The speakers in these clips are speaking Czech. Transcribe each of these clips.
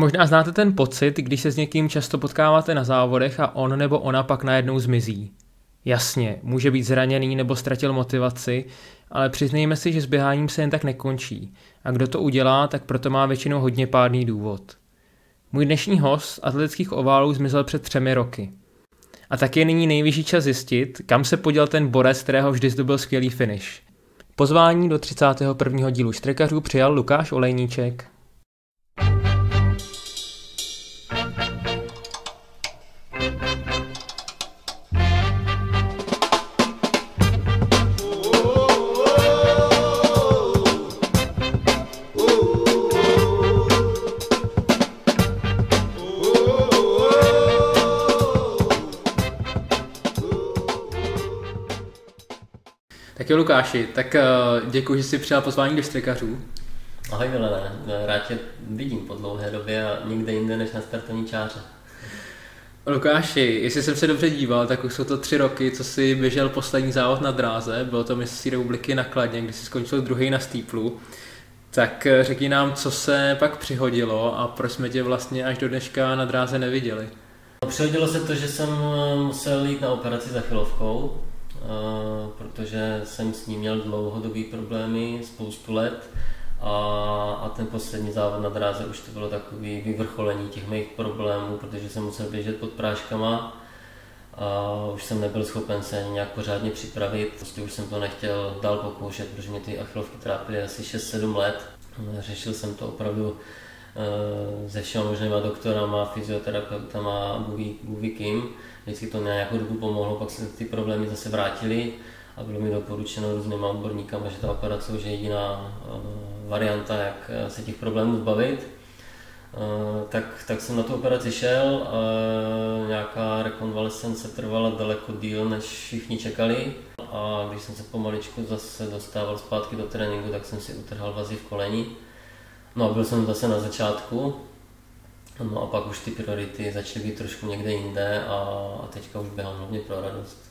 Možná znáte ten pocit, když se s někým často potkáváte na závodech a on nebo ona pak najednou zmizí. Jasně, může být zraněný nebo ztratil motivaci, ale přiznejme si, že s běháním se jen tak nekončí. A kdo to udělá, tak proto má většinou hodně pádný důvod. Můj dnešní host atletických oválů zmizel před třemi roky. A tak je nyní nejvyšší čas zjistit, kam se poděl ten borec, kterého vždy zdobil skvělý finish. Pozvání do 31. dílu Štrekařů přijal Lukáš Olejníček. Lukáši, tak uh, děkuji, že jsi přijal pozvání do Strekařů. Ahoj Milene, rád tě vidím po dlouhé době a nikde jinde než na startovní čáře. Lukáši, jestli jsem se dobře díval, tak už jsou to tři roky, co jsi běžel poslední závod na dráze, bylo to mistrovství republiky na Kladně, kdy jsi skončil druhý na Steeplu. Tak eh, řekni nám, co se pak přihodilo a proč jsme tě vlastně až do dneška na dráze neviděli. Přihodilo se to, že jsem eh, musel jít na operaci za chylovkou, Eh, protože jsem s ním měl dlouhodobý problémy, spoustu let a, a ten poslední závod na dráze už to bylo takový vyvrcholení těch mých problémů, protože jsem musel běžet pod práškama a už jsem nebyl schopen se nějak pořádně připravit. Prostě už jsem to nechtěl dál pokoušet, protože mě ty achilovky trápily asi 6-7 let. Řešil jsem to opravdu eh, se všema možnýma doktorama, fyzioterapeutama, bůh kým vždycky to nějakou dobu pomohlo, pak se ty problémy zase vrátily a bylo mi doporučeno různýma odborníkama, že ta operace už je jediná uh, varianta, jak eh, se těch problémů zbavit. Uh, tak, tak jsem na tu operaci šel, nějaká rekonvalescence trvala daleko díl, než všichni čekali a když jsem se pomaličku zase dostával zpátky do tréninku, tak jsem si utrhal vazy v koleni. No a byl jsem zase na začátku, No a pak už ty priority začaly být trošku někde jinde a, a teďka už běhám hlavně pro radost.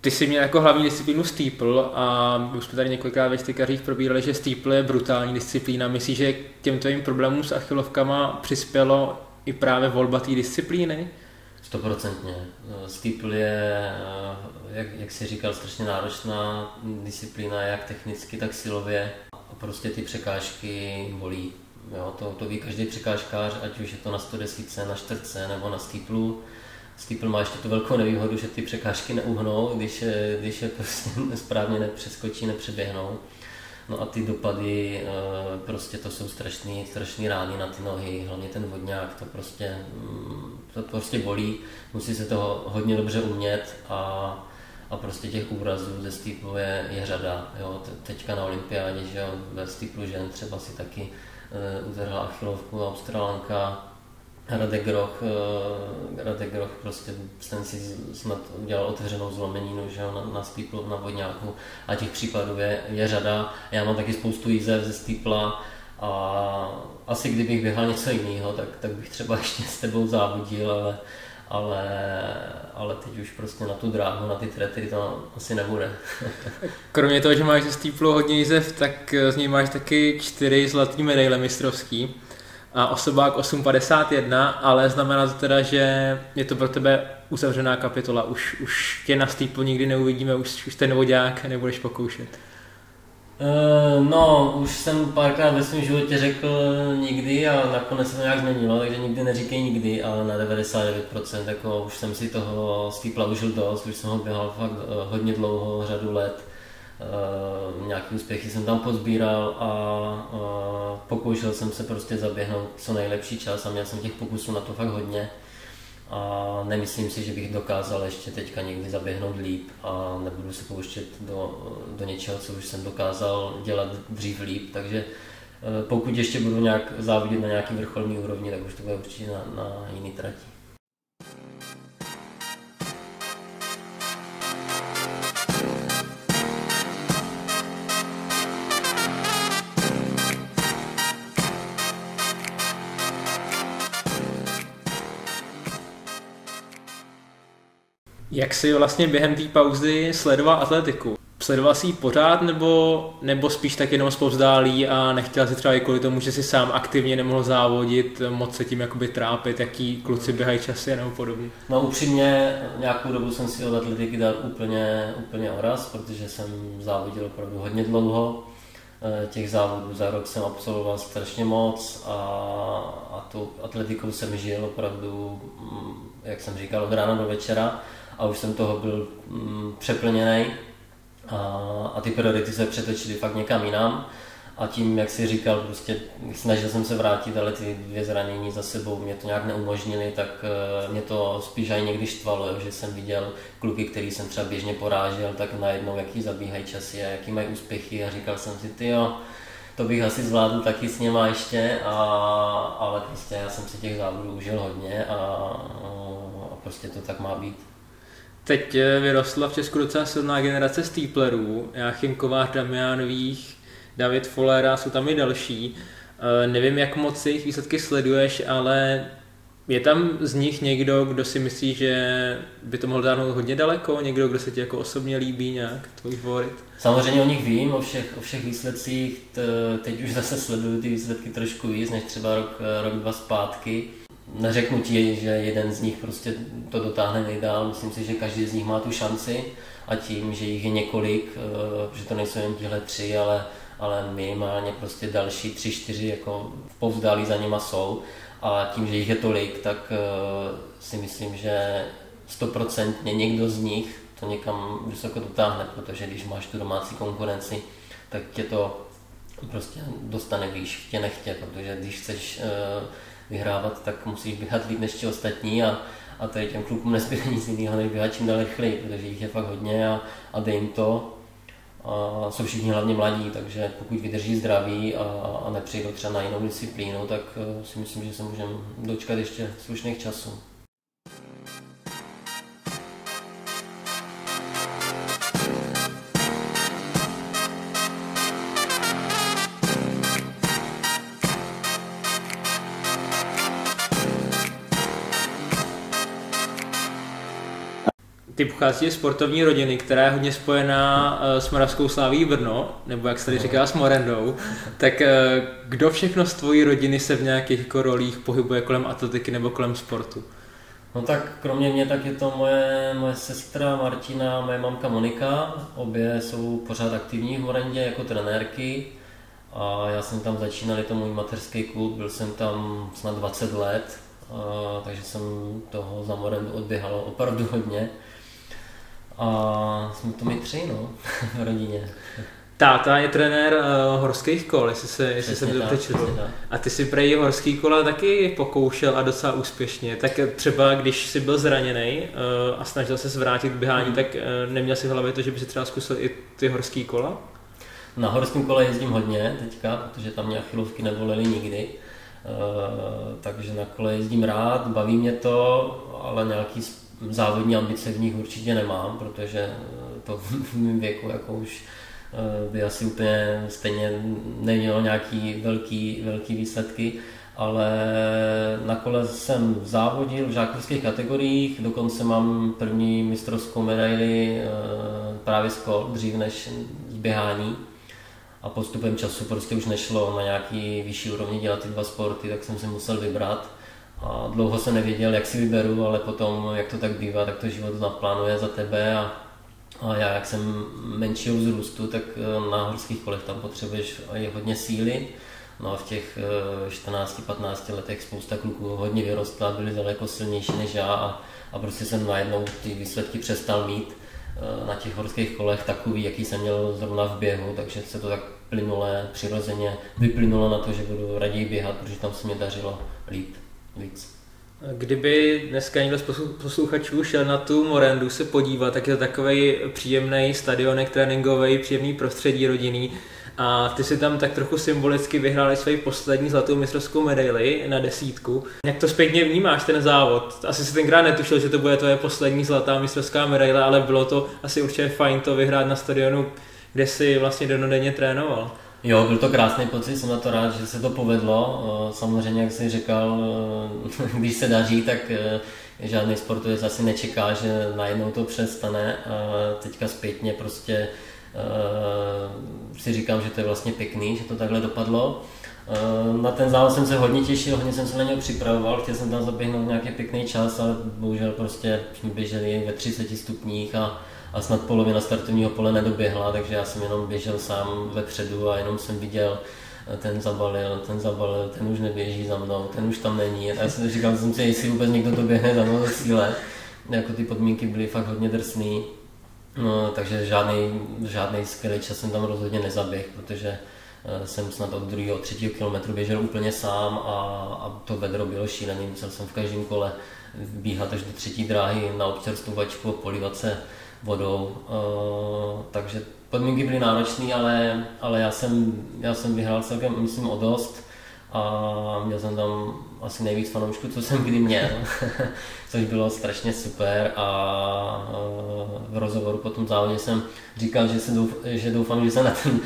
Ty jsi měl jako hlavní disciplínu steeple a my už jsme tady několikrát ve stykařích probírali, že steeple je brutální disciplína. Myslíš, že k těm tvým problémům s achilovkama přispělo i právě volba té disciplíny? Stoprocentně. Steeple je, jak, jak jsi říkal, strašně náročná disciplína, jak technicky, tak silově. A prostě ty překážky bolí. Jo, to, to ví každý překážkář, ať už je to na 110, na 4 nebo na steeplu. Steeple má ještě tu velkou nevýhodu, že ty překážky neuhnou, když, je, když je prostě správně nepřeskočí, nepřeběhnou. No a ty dopady, eh, prostě to jsou strašný, strašný rány na ty nohy, hlavně ten vodňák, to prostě, mm, to prostě bolí, musí se toho hodně dobře umět a, a prostě těch úrazů ze steeplu je, je řada. Jo. Teďka na olympiádě, že jo, ve steeplu žen třeba si taky Eh, utrhla achilovku Australanka, Radek Groch, eh, Radek Groch prostě ten si snad udělal otevřenou zlomeninu že jo, na, na stýplu, na vodňáku a těch případů je, je řada. Já mám taky spoustu jízev ze stýpla a asi kdybych běhal něco jiného, tak, tak bych třeba ještě s tebou závodil, ale, ale, ale teď už prostě na tu dráhu, na ty trety to asi nebude. Kromě toho, že máš ze stýplu hodně jízev, tak z něj máš taky čtyři zlatý medaile mistrovský a osobák 851, ale znamená to teda, že je to pro tebe uzavřená kapitola. Už, už tě na stýplu nikdy neuvidíme, už, už ten vodák nebudeš pokoušet. Uh, no, už jsem párkrát ve svém životě řekl nikdy a nakonec se to nějak změnilo, takže nikdy neříkej nikdy, ale na 99% jako už jsem si toho stýpla užil dost, už jsem ho běhal fakt uh, hodně dlouho, řadu let. Uh, nějaký úspěchy jsem tam pozbíral a pokoušel jsem se prostě zaběhnout co nejlepší čas a měl jsem těch pokusů na to fakt hodně a nemyslím si, že bych dokázal ještě teďka někdy zaběhnout líp a nebudu se pouštět do, do něčeho, co už jsem dokázal dělat dřív líp, takže eh, pokud ještě budu nějak závodit na nějaký vrcholný úrovni, tak už to bude určitě na, na jiný trati. Jak jsi vlastně během té pauzy sledoval atletiku? sledoval jsi pořád, nebo, nebo spíš tak jenom zpovzdálí a nechtěl si třeba i kvůli tomu, že si sám aktivně nemohl závodit, moc se tím jakoby trápit, jaký kluci běhají časy nebo podobně? No upřímně, nějakou dobu jsem si od atletiky dal úplně, úplně oraz, protože jsem závodil opravdu hodně dlouho. Eh, těch závodů za rok jsem absolvoval strašně moc a, a tu atletikou jsem žil opravdu, mm, jak jsem říkal, od rána do večera a už jsem toho byl mm, přeplněný a, a ty priority se přetočily fakt někam jinam. A tím, jak si říkal, prostě snažil jsem se vrátit, ale ty dvě zranění za sebou mě to nějak neumožnili, tak uh, mě to spíš aj někdy štvalo, že jsem viděl kluky, který jsem třeba běžně porážel, tak najednou jaký zabíhají časy a jaký mají úspěchy. A říkal jsem si, ty jo, to bych asi zvládl taky s něma ještě, a, ale prostě já jsem si těch závodů užil hodně a, a prostě to tak má být. Teď eh, vyrostla v Česku docela silná generace steeplerů, Jáchym Kovář, Damianových, David Follera, jsou tam i další. Eh, nevím, jak moc jejich výsledky sleduješ, ale je tam z nich někdo, kdo si myslí, že by to mohl dát hodně daleko? Někdo, kdo se ti jako osobně líbí nějak, tvůj favorit? Samozřejmě o nich vím, o všech, o všech výsledcích. Teď už zase sleduju ty výsledky trošku víc, než třeba rok, rok dva zpátky. Neřeknu ti, že jeden z nich prostě to dotáhne nejdál. Myslím si, že každý z nich má tu šanci. A tím, že jich je několik, eh, že to nejsou jen tihle tři, ale ale minimálně prostě další tři, čtyři jako povzdálí za nima jsou. A tím, že jich je tolik, tak uh, si myslím, že stoprocentně někdo z nich to někam vysoko dotáhne, protože když máš tu domácí konkurenci, tak tě to prostě dostane výš, tě nechtě, protože když chceš uh, vyhrávat, tak musíš běhat líp než ti ostatní a, a tady těm klukům nezbyde nic jiného, než běhat čím dál rychleji, protože jich je fakt hodně a, a dej jim to a jsou všichni hlavně mladí, takže pokud vydrží zdraví a, a nepřejdou třeba na jinou disciplínu, tak eh, si myslím, že se můžeme dočkat ještě slušných časů. Ty pochází z sportovní rodiny, která je hodně spojená uh, s Moravskou sláví Brno, nebo jak se tady říká s Morendou, tak uh, kdo všechno z tvojí rodiny se v nějakých jako rolích pohybuje kolem atletiky nebo kolem sportu? No tak kromě mě tak je to moje, moje sestra Martina, moje mamka Monika. Obě jsou pořád aktivní v Morendě jako trenérky. A já jsem tam začínal, je to můj mateřský klub, byl jsem tam snad 20 let, a, takže jsem toho za Morendu odběhal opravdu hodně. A jsme to my tři, no, v rodině. Táta je trenér uh, horských kol, jestli se, jestli se dobře četl. A ty si prej horský kola taky pokoušel a docela úspěšně. Tak třeba když jsi byl zraněný uh, a snažil se zvrátit k běhání, hmm. tak uh, neměl si v hlavě to, že by si třeba zkusil i ty horský kola? Na horském kole jezdím hodně teďka, protože tam mě achilovky nevolily nikdy. Uh, takže na kole jezdím rád, baví mě to, ale nějaký závodní ambice v nich určitě nemám, protože eh, to v mém věku jako už eh, by asi úplně stejně nemělo nějaký velký, velký výsledky, ale na kole jsem závodil v žákovských kategoriích, dokonce mám první mistrovskou medaili eh, právě z kol, dřív než z běhání. A postupem času prostě už nešlo na nějaký vyšší úrovni dělat ty dva sporty, tak jsem si musel vybrat a dlouho se nevěděl, jak si vyberu, ale potom, jak to tak bývá, tak to život naplánuje za tebe a, a já, jak jsem menšího vzrůstu, tak eh, na horských kolech tam potřebuješ i hodně síly. No a v těch 14-15 eh, letech spousta kluků hodně vyrostla, byli daleko silnější než já a, a prostě jsem najednou ty výsledky přestal mít eh, na těch horských kolech takový, jaký jsem měl zrovna v běhu, takže se to tak plynule, přirozeně vyplynulo na to, že budu raději běhat, protože tam se mi dařilo líp víc. Kdyby dneska někdo z posluchačů šel na tu Morendu se podívat, tak je to takový příjemný stadionek tréninkový, příjemný prostředí rodinný. A ty si tam tak trochu symbolicky vyhráli svoji poslední zlatou mistrovskou medaili na desítku. Jak to zpětně vnímáš ten závod? Asi si tenkrát netušil, že to bude tvoje poslední zlatá mistrovská medaile, ale bylo to asi určitě fajn to vyhrát na stadionu, kde si vlastně denodenně trénoval. Jo, byl to krásný pocit, jsem na to rád, že se to povedlo. Samozřejmě, jak jsi říkal, když se daří, tak e, žádný sportovec asi nečeká, že najednou to přestane. Teďka zpětně prostě si říkám, že to je vlastně pěkný, že to takhle dopadlo. Na ten závod jsem se hodně těšil, hodně jsem se na něj připravoval, chtěl jsem tam zaběhnout nějaký pěkný čas, ale bohužel prostě jsme běželi ve 30 stupních a, a snad polovina startovního pole nedoběhla, takže já jsem jenom běžel sám vepředu a jenom jsem viděl, ten zabalil, ten zabalil, ten už neběží za mnou, ten už tam není. A já jsem říkal, jsem si, jestli vůbec někdo to běhne za mnou do cíle. Jako ty podmínky byly fakt hodně drsný. No, takže žádný, žádný skvělý čas jsem tam rozhodně nezaběh, protože eh, jsem snad od druhého, třetího kilometru běžel úplně sám a, a to vedro bylo šílený. Musel jsem v každém kole bíhat až do třetí dráhy na občerstvovačku, polivat se vodou. Uh, takže podmínky byly náročné, ale, ale já, jsem, já jsem vyhrál celkem, myslím, o dost a měl jsem tam asi nejvíc fanoušků, co jsem kdy měl, což bylo strašně super a v rozhovoru po tom závodě jsem říkal, že, se douf, že doufám, že se na ten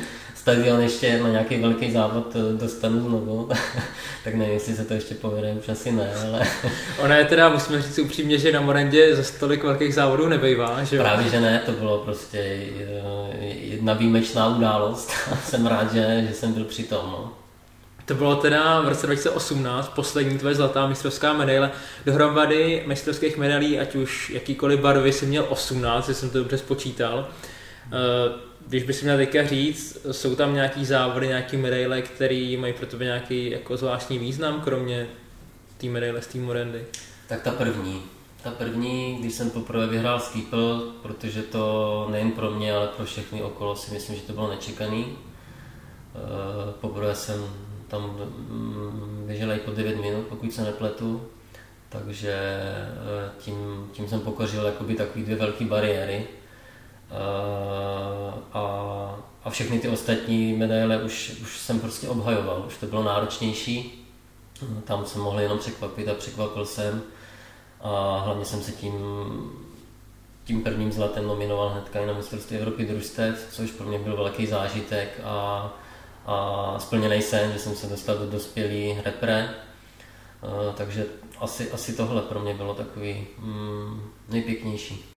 stadion ještě na nějaký velký závod eh, dostanu znovu, tak nevím, jestli se to ještě povede, už asi ne, ale... Ona je teda, musíme říct upřímně, že na Morandě za stolik velkých závodů nebejvá, že jo? Právě, že ne, to bylo prostě eh, jedna výjimečná událost a jsem rád, že, že jsem byl při tom, no. To bylo teda v roce 2018, poslední tvoje zlatá mistrovská medaile. Dohromady mistrovských medailí, ať už jakýkoliv barvy, jsem měl 18, že jsem to dobře spočítal. Eh, když bys měl teďka říct, jsou tam nějaký závody, nějaký medaile, které mají pro tebe nějaký jako zvláštní význam, kromě té medaile z týmu Randy? Tak ta první. Ta první, když jsem poprvé vyhrál Steeple, protože to nejen pro mě, ale pro všechny okolo si myslím, že to bylo nečekaný. Eh, poprvé jsem tam mm, běžel i po 9 minut, pokud se nepletu, takže eh, tím, tím jsem pokořil takový dvě velké bariéry. A, a všechny ty ostatní medaile už, už jsem prostě obhajoval, už to bylo náročnější. Tam jsem mohl jenom překvapit a překvapil jsem. A hlavně jsem se tím, tím prvním zlatem nominoval hnedka i na mistrovství Evropy družstev, což pro mě byl velký zážitek a, a splněný sen, že jsem se dostal do dospělý repre. Takže asi, asi tohle pro mě bylo takový mm, nejpěknější.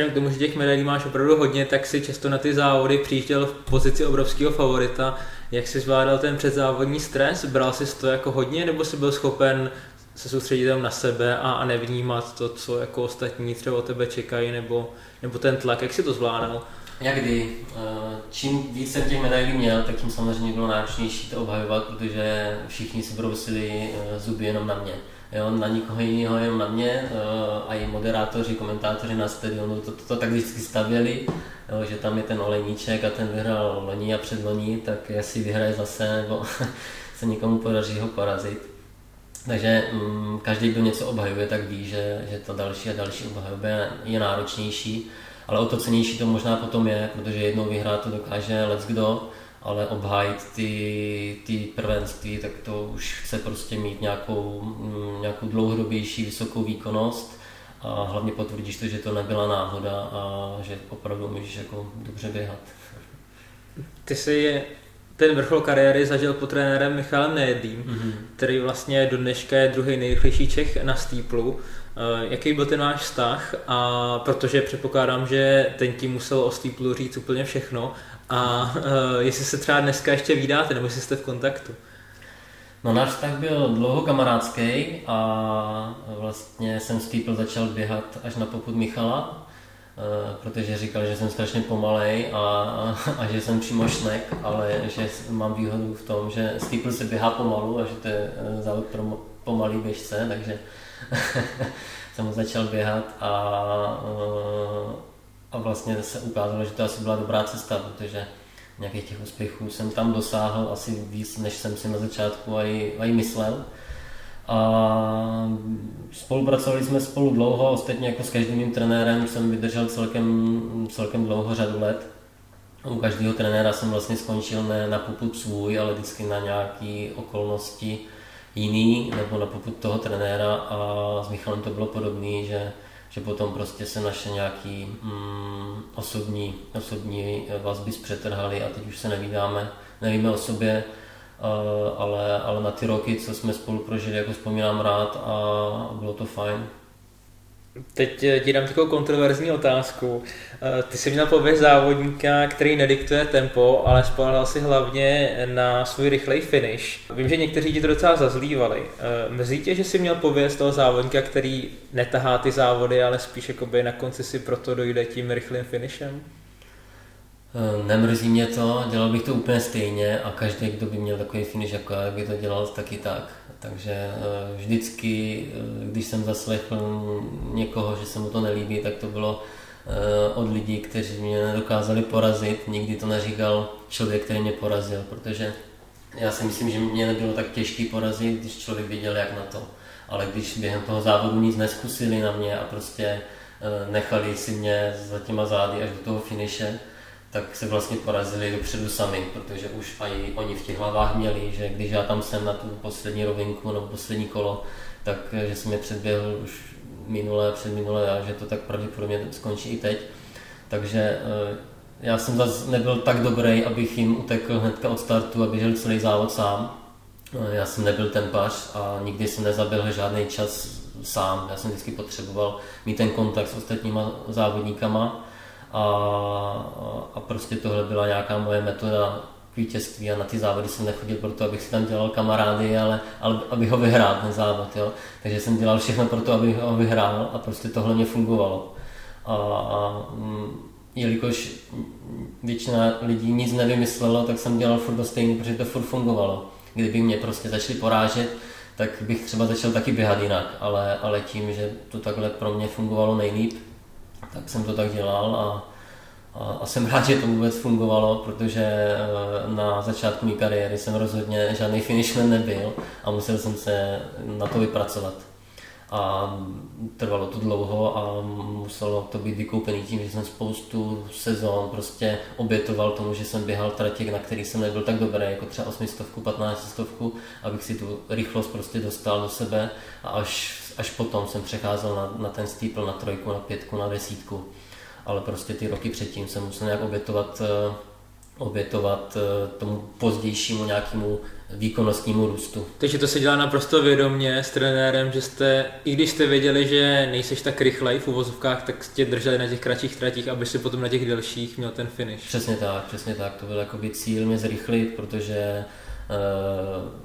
Vzhledem k tomu, že těch medailí máš opravdu hodně, tak si často na ty závody přijížděl v pozici obrovského favorita. Jak jsi zvládal ten předzávodní stres? Bral jsi to jako hodně, nebo jsi byl schopen se soustředit tam na sebe a, a nevnímat to, co jako ostatní třeba o tebe čekají, nebo, nebo ten tlak, jak si to zvládal? Jak kdy. Eh, čím víc jsem těch medailí měl, tak tím samozřejmě bylo náročnější to obhajovat, protože všichni si brousili eh, zuby jenom na mě. Jo, na nikoho jiného, jenom na mě. Eh, a i moderátoři, komentátoři na stadionu to, to, to tak vždycky stavěli, jo, že tam je ten Oleníček a ten vyhrál loni a před loni, tak jestli vyhraje zase, nebo se někomu podaří ho porazit. Takže mm, každý, kdo něco obhajuje, tak ví, že, že ta další a další obhajoba je náročnější, ale o to cenější to možná potom je, protože jednou vyhrát to dokáže let kdo, ale obhájit ty, ty prvenství, tak to už chce prostě mít nějakou, mm, nějakou dlouhodobější vysokou výkonnost a hlavně potvrdíš to, že to nebyla náhoda a že opravdu můžeš jako dobře běhat. Ty jsi ten vrchol kariéry zažil pod trenérem Michalem Nejedlým, mm-hmm. který vlastně do dneška je druhý nejrychlejší Čech na stýplu. Eh, jaký byl ten váš vztah? A protože předpokládám, že ten ti musel o stýplu říct úplně všechno. A uh, jestli se třeba dneska ještě vydáte, nebo jestli jste v kontaktu? No náš vztah byl dlouho kamarádský a vlastně jsem stýpl začal běhat až na poput Michala, Eh, protože říkal, že jsem strašně pomalej a, a, a že jsem přímošnek, ale že mám výhodu v tom, že steeple se běhá pomalu a že to je eh, závod pro pomalý běžce, takže jsem začal běhat a, a vlastně se ukázalo, že to asi byla dobrá cesta, protože nějakých těch úspěchů jsem tam dosáhl asi víc, než jsem si na začátku aj, aj myslel. A spolupracovali jsme spolu dlouho, ostatně jako s každým mým trenérem jsem vydržel celkem, celkem dlouho, řadu let. U každého trenéra jsem vlastně skončil ne na poput svůj, ale vždycky na nějaké okolnosti jiný, nebo na poput toho trenéra a s Michalem to bylo podobné, že, že potom prostě se naše nějaký mm, osobní, osobní vazby zpřetrhaly a teď už se nevídáme, nevíme o sobě, Eh, ale, ale na ty roky, co jsme spolu prožili, jako vzpomínám rád a bylo to fajn. Teď eh, ti dám takovou kontroverzní otázku. Eh, ty jsi měl pověst závodníka, který nediktuje tempo, ale spolehal si hlavně na svůj rychlej finish. Vím, že někteří ti to docela zazlívali. Mrzí tě, že jsi měl pověst toho závodníka, který netahá ty závody, ale spíš jakoby na konci si proto dojde tím rychlým finishem? Eh, nemrzí mě to, dělal bych to úplně stejně a každý, kdo by měl takový finish jako já, by to dělal taky tak. Takže eh, vždycky, eh, když jsem zaslechl někoho, že se mu to nelíbí, tak to bylo od lidí, kteří mě nedokázali porazit. Nikdy to neříkal člověk, který mě porazil, protože já si myslím, že mě nebylo tak těžký porazit, když člověk viděl, jak na to. Ale když během toho závodu nic neskusili na mě a prostě nechali si mě za těma zády až do toho finiše, tak se vlastně porazili dopředu sami, protože už i oni v těch hlavách měli, že když já tam jsem na tu poslední rovinku nebo poslední kolo, tak že jsem je předběhl už minulé, předminulé a že to tak pravděpodobně skončí i teď. Takže eh, já jsem zase nebyl tak dobrý, abych jim utekl hnedka od startu a běžel celý závod sám. Eh, já jsem nebyl ten paš a nikdy jsem nezabil žádný čas sám. Já jsem vždycky potřeboval mít ten kontakt s ostatníma závodníkama a, a prostě tohle byla nějaká moje metoda k vítězství a na ty závody jsem nechodil proto, abych si tam dělal kamarády, ale, ale abych ho vyhrál ten závod, jo. Takže jsem dělal všechno pro to, abych ho vyhrál a prostě tohle mě fungovalo. A, a mm, jelikož většina lidí nic nevymyslela, tak jsem dělal furt to stejný, protože to furt fungovalo. Kdyby mě prostě začali porážet, tak bych třeba začal taky běhat jinak, ale, ale tím, že to takhle pro mě fungovalo nejlíp, tak jsem to tak dělal a, a, a jsem rád, že to vůbec fungovalo, protože eh, na začátku mé kariéry jsem rozhodně žádný finishman nebyl a musel jsem se na to vypracovat. A trvalo to dlouho a muselo to být vykoupený tím, že jsem spoustu sezon prostě obětoval tomu, že jsem běhal tratěk, na který jsem nebyl tak dobrý, jako třeba 800, 1500, abych si tu rychlost prostě dostal do sebe a až až potom jsem přecházel na, na ten steeple, na trojku, na pětku, na desítku. Ale prostě ty roky předtím jsem musel nějak obětovat uh, obětovat eh, tomu pozdějšímu nějakému výkonnostnímu růstu. Takže to se dělá naprosto vědomně s trenérem, že jste, i když jste věděli, že nejseš tak rychlej v uvozovkách, tak tě drželi na těch kratších tratích, aby si potom na těch delších měl ten finish. Přesně tak, přesně tak. To byl jakoby cíl mě zrychlit, protože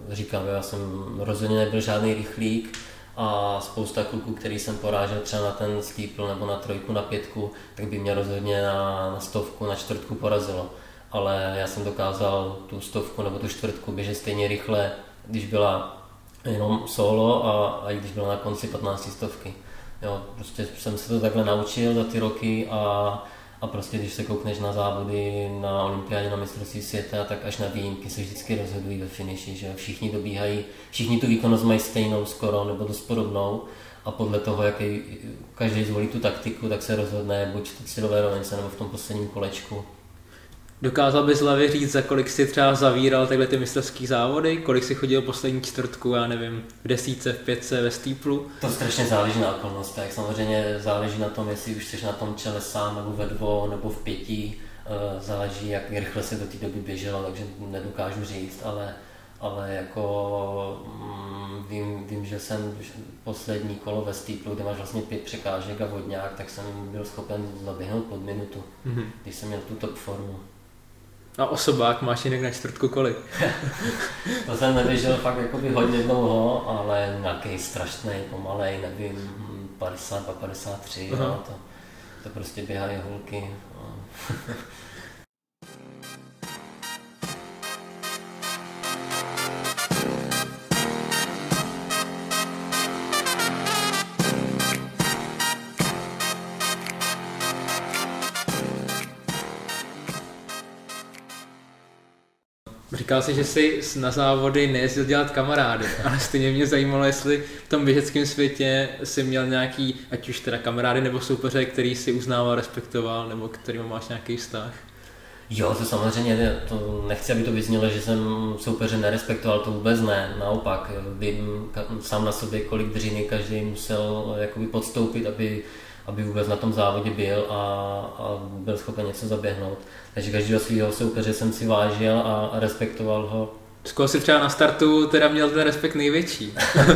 uh, říkám, já jsem rozhodně nebyl žádný rychlík, a spousta kluků, který jsem porážel třeba na ten steeple nebo na trojku, na pětku, tak by mě rozhodně na, na stovku, na čtvrtku porazilo. Ale já jsem dokázal tu stovku nebo tu čtvrtku běžet stejně rychle, když byla jenom solo a, a i když byla na konci 15 stovky. Jo, prostě jsem se to takhle naučil za ty roky a a prostě když se koukneš na závody na olympiádě, na mistrovství světa, tak až na výjimky se vždycky rozhodují ve finiši, že všichni dobíhají, všichni tu výkonnost mají stejnou skoro nebo dost podobnou a podle toho, jaký každý zvolí tu taktiku, tak se rozhodne buď cílové rovince nebo v tom posledním kolečku. Dokázal bys hlavě říct, za kolik si třeba zavíral takhle ty mistrovský závody, kolik si chodil poslední čtvrtku, já nevím, v desíce, v pětce, ve stýplu? To strašně záleží na okolnostech. Samozřejmě záleží na tom, jestli už jsi na tom čele sám, nebo ve dvou, nebo v pěti. Eh, záleží, jak rychle se do té doby běželo, takže nedokážu říct, ale, ale jako mm, vím, vím, že jsem poslední kolo ve stýplu, kde máš vlastně pět překážek a vodňák, tak jsem byl schopen zaběhnout pod minutu, mm-hmm. když jsem měl tu top formu. A osobák máš jinak na čtvrtku kolik? to jsem neběžel fakt jakoby hodně dlouho, ale nějaký strašný, pomalej, nevím, 50 53, no, to, to prostě běhají hulky. Říkal jsi, že jsi na závody nejezdil dělat kamarády, ale stejně mě zajímalo, jestli v tom běžeckém světě si měl nějaký, ať už teda kamarády nebo soupeře, který si uznával, respektoval, nebo kterým máš nějaký vztah. Jo, to samozřejmě, to nechci, aby to vyznělo, že jsem soupeře nerespektoval, to vůbec ne. Naopak, vím sám na sobě, kolik dřiny každý musel jakoby podstoupit, aby aby vůbec na tom závodě byl a, a byl schopen něco zaběhnout. Takže každého svého soupeře jsem si vážil a, a respektoval ho. Z koho si třeba na startu teda měl ten respekt největší?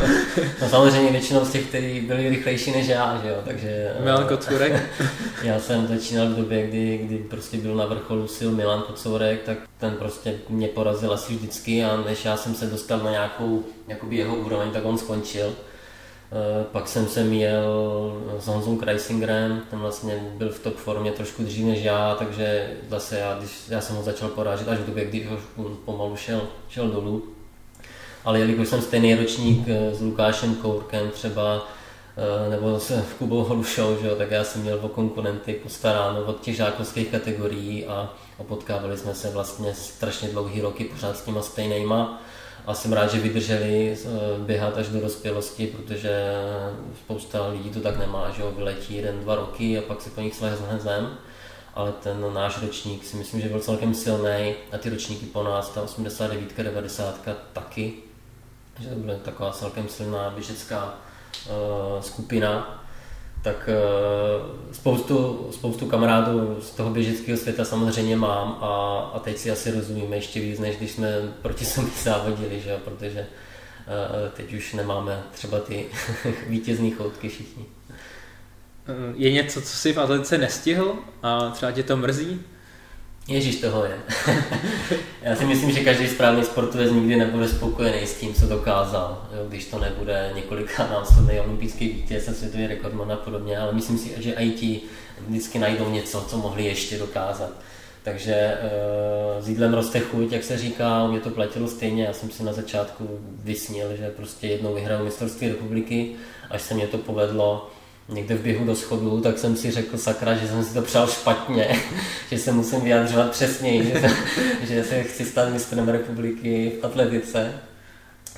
no samozřejmě většinou z těch, kteří byli rychlejší než já, že jo, takže... Milan Kocourek? já jsem začínal v době, kdy, kdy prostě byl na vrcholu sil Milan Kocourek, tak ten prostě mě porazil asi vždycky a než já jsem se dostal na nějakou jakoby jeho úroveň, tak on skončil. Eh, pak jsem se měl s Honzou Kreisingerem, ten vlastně byl v top formě trošku dřív než já, takže zase já, když já jsem ho začal porážet až v době, kdy už pomalu šel, šel dolů. Ale jelikož jsem stejný ročník eh, s Lukášem Kourkem třeba, eh, nebo s Kubou Holušou, že jo, tak já jsem měl o konkurenty postaráno od těch žákovských kategorií a, a potkávali jsme se vlastně strašně dlouhý roky pořád s těma stejnýma a jsem rád, že vydrželi eh, běhat až do dospělosti, protože spousta lidí to tak nemá, že jo, vyletí jeden, dva roky a pak se po nich slehne zem. Ale ten náš ročník si myslím, že byl celkem silný. A ty ročníky po nás, ta 89, 90 taky, že to byla taková celkem silná běžecká uh, skupina tak uh, spoustu, spoustu kamarádů z toho běžeckého světa samozřejmě mám a, a teď si asi rozumíme ještě víc, než když jsme proti sobě závodili, že? protože uh, teď už nemáme třeba ty vítězní choutky všichni. Je něco, co si v atletice nestihl a třeba tě to mrzí? Ježíš toho je. Já si myslím, že každý správný sportovec nikdy nebude spokojený s tím, co dokázal, jo, když to nebude několika násobný olympijský vítěz a světový rekordman a podobně, ale myslím si, že i ti vždycky najdou něco, co mohli ještě dokázat. Takže uh, s jídlem roste chuť, jak se říká, mě to platilo stejně, já jsem si na začátku vysnil, že prostě jednou vyhraju mistrovství republiky, až se mě to povedlo, někde v běhu do schodu, tak jsem si řekl sakra, že jsem si to přál špatně, že se musím vyjadřovat přesněji, že, že se chci stát mistrem republiky v atletice.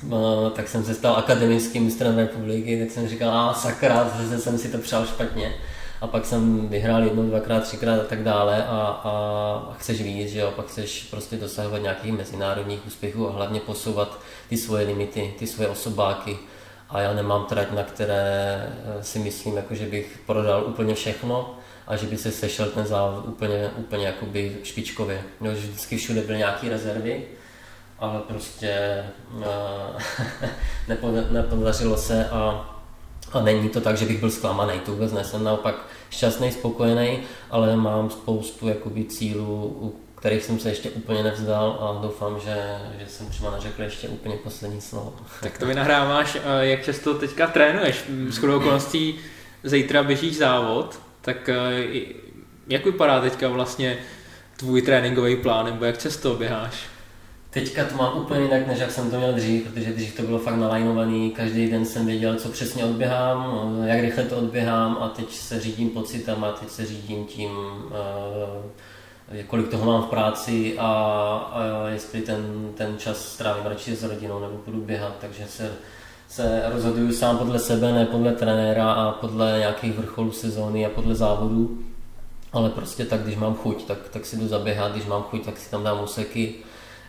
No, tak jsem se stal akademickým mistrem republiky, tak jsem říkal, a sakra, zase jsem si to přál špatně. A pak jsem vyhrál jednou, dvakrát, třikrát a tak dále a, a, a chceš víc, že jo, pak chceš prostě dosahovat nějakých mezinárodních úspěchů a hlavně posouvat ty svoje limity, ty svoje osobáky a já nemám trať, na které eh, si myslím, jako, že bych prodal úplně všechno a že by se sešel ten závod úplně, úplně jakoby špičkově. No, že vždycky všude byly nějaké rezervy, ale prostě uh, nepodařilo se a, a není to tak, že bych byl zklamaný, to vůbec ne, jsem naopak šťastný, spokojený, ale mám spoustu jakoby, cílů, kterých jsem se ještě úplně nevzdal a doufám, že, že jsem třeba neřekl ještě úplně poslední slovo. Tak to mi nahráváš, eh, jak často teďka trénuješ. S chodou okolností zítra běžíš závod, tak eh, jak vypadá teďka vlastně tvůj tréninkový plán, nebo jak často běháš? Teďka to mám úplně jinak, než jak jsem to měl dřív, protože dřív to bylo fakt nalajnovaný, každý den jsem věděl, co přesně odběhám, jak rychle to odběhám a teď se řídím pocitama, teď se řídím tím, uh, kolik toho mám v práci a, a jestli ten, ten čas strávím radši s rodinou nebo budu běhat, takže se, se rozhoduju sám podle sebe, ne podle trenéra a podle nějakých vrcholů sezóny a podle závodů. Ale prostě tak, když mám chuť, tak, tak si jdu zaběhat, když mám chuť, tak si tam dám úseky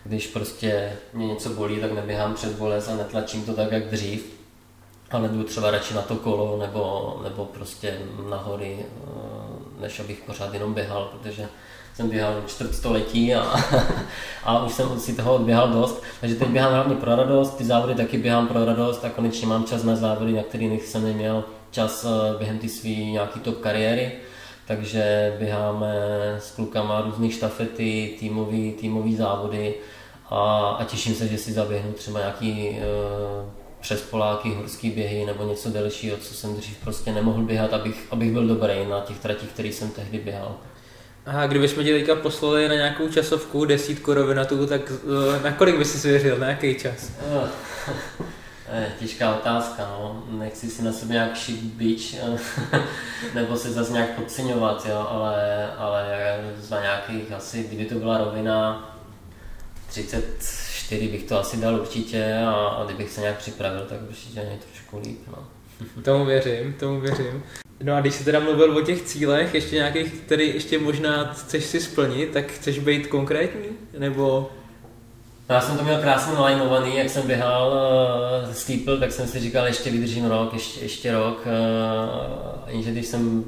když prostě mě něco bolí, tak neběhám přes bolest a netlačím to tak, jak dřív, ale jdu třeba radši na to kolo nebo, nebo prostě na hory, eh, než abych pořád jenom běhal, protože jsem běhal čtvrt století a, a už jsem si toho odběhal dost. Takže teď běhám hlavně pro radost, ty závody taky běhám pro radost a konečně mám čas na závody, na kterých jsem neměl čas eh, během ty své nějaký top kariéry takže běháme s klukama různé štafety, týmový, týmový závody a, a těším se, že si zaběhnu třeba nějaký e, přes Poláky, horský běhy nebo něco delšího, co jsem dřív prostě nemohl běhat, abych, abych byl dobrý na těch tratích, který jsem tehdy běhal. A kdybychom tě teďka poslali na nějakou časovku, desítku rovinatu, tak e, na kolik bys si svěřil, na jaký čas? je těžká otázka, no. Nechci si na sebe nějak šít bič, nebo se zase nějak podceňovat, jo, ale, ale za nějakých asi, kdyby to byla rovina 34 bych to asi dal určitě a, a kdybych se nějak připravil, tak určitě mě trošku líp, no. Tomu věřím, tomu věřím. No a když jsi teda mluvil o těch cílech, ještě nějakých, který ještě možná chceš si splnit, tak chceš být konkrétní? Nebo já jsem to měl krásně nalajnovaný, jak jsem běhal uh, steeple, tak jsem si říkal, ještě vydržím rok, ještě, ještě rok. Uh, jenže když jsem,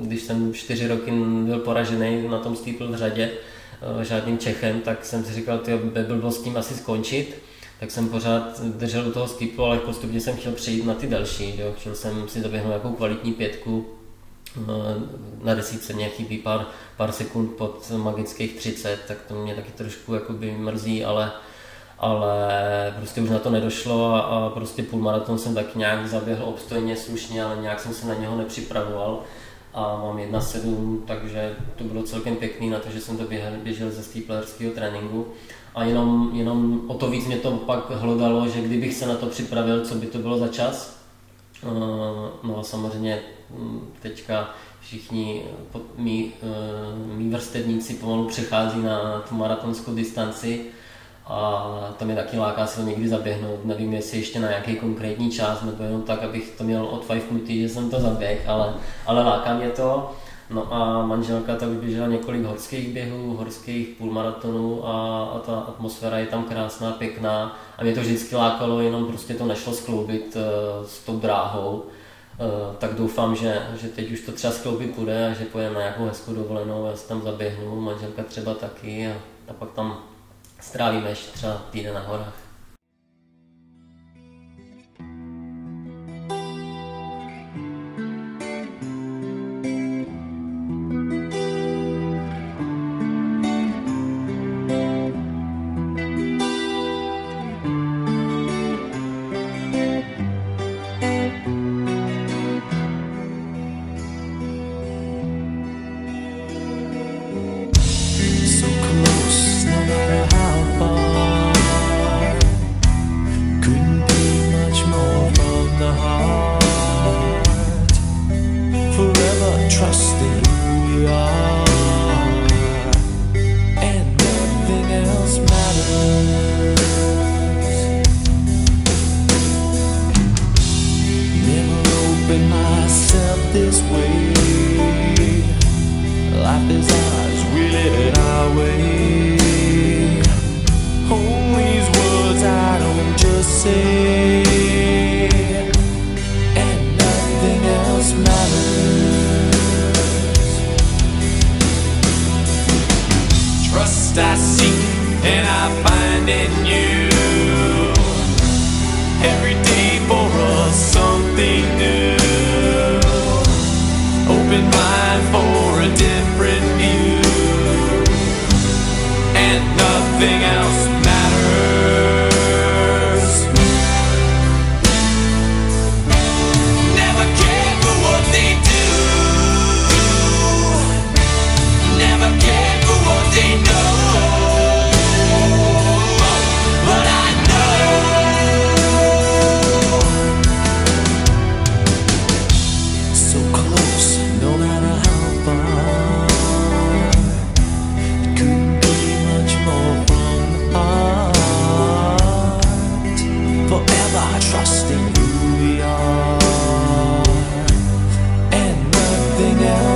když jsem čtyři roky byl poražený na tom steeple v řadě, uh, žádným Čechem, tak jsem si říkal, ty by bylo s tím asi skončit. Tak jsem pořád držel u toho steeple, ale postupně jsem chtěl přejít na ty další. Jo. Chtěl jsem si doběhnout nějakou kvalitní pětku, na desítce mě chybí pár, pár sekund pod magických 30, tak to mě taky trošku jakoby mrzí, ale, ale prostě už na to nedošlo a, a prostě půlmaraton jsem tak nějak zaběhl obstojně, slušně, ale nějak jsem se na něho nepřipravoval a mám 1,7, takže to bylo celkem pěkný na to, že jsem to běžel, ze steeplerského tréninku a jenom, jenom o to víc mě to pak hlodalo, že kdybych se na to připravil, co by to bylo za čas. No a samozřejmě hm, teďka všichni mý, eh, mý vrstevníci pomalu přechází na tu maratonskou distanci a to mě taky láká se někdy zaběhnout. Nevím, jestli ještě na nějaký konkrétní čas, nebo jenom tak, abych to měl odfajfnutý, že jsem to zaběh, ale, ale láká mě to. No a manželka tak běžela několik horských běhů, horských půlmaratonů a, a ta atmosféra je tam krásná, pěkná a mě to vždycky lákalo, jenom prostě to nešlo skloubit uh, s tou dráhou. Uh, tak doufám, že, že teď už to třeba skloubit půjde a že pojedeme na nějakou hezkou dovolenou, já si tam zaběhnu, manželka třeba taky a, a pak tam strávíme ještě třeba týden na horách.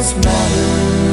does matter.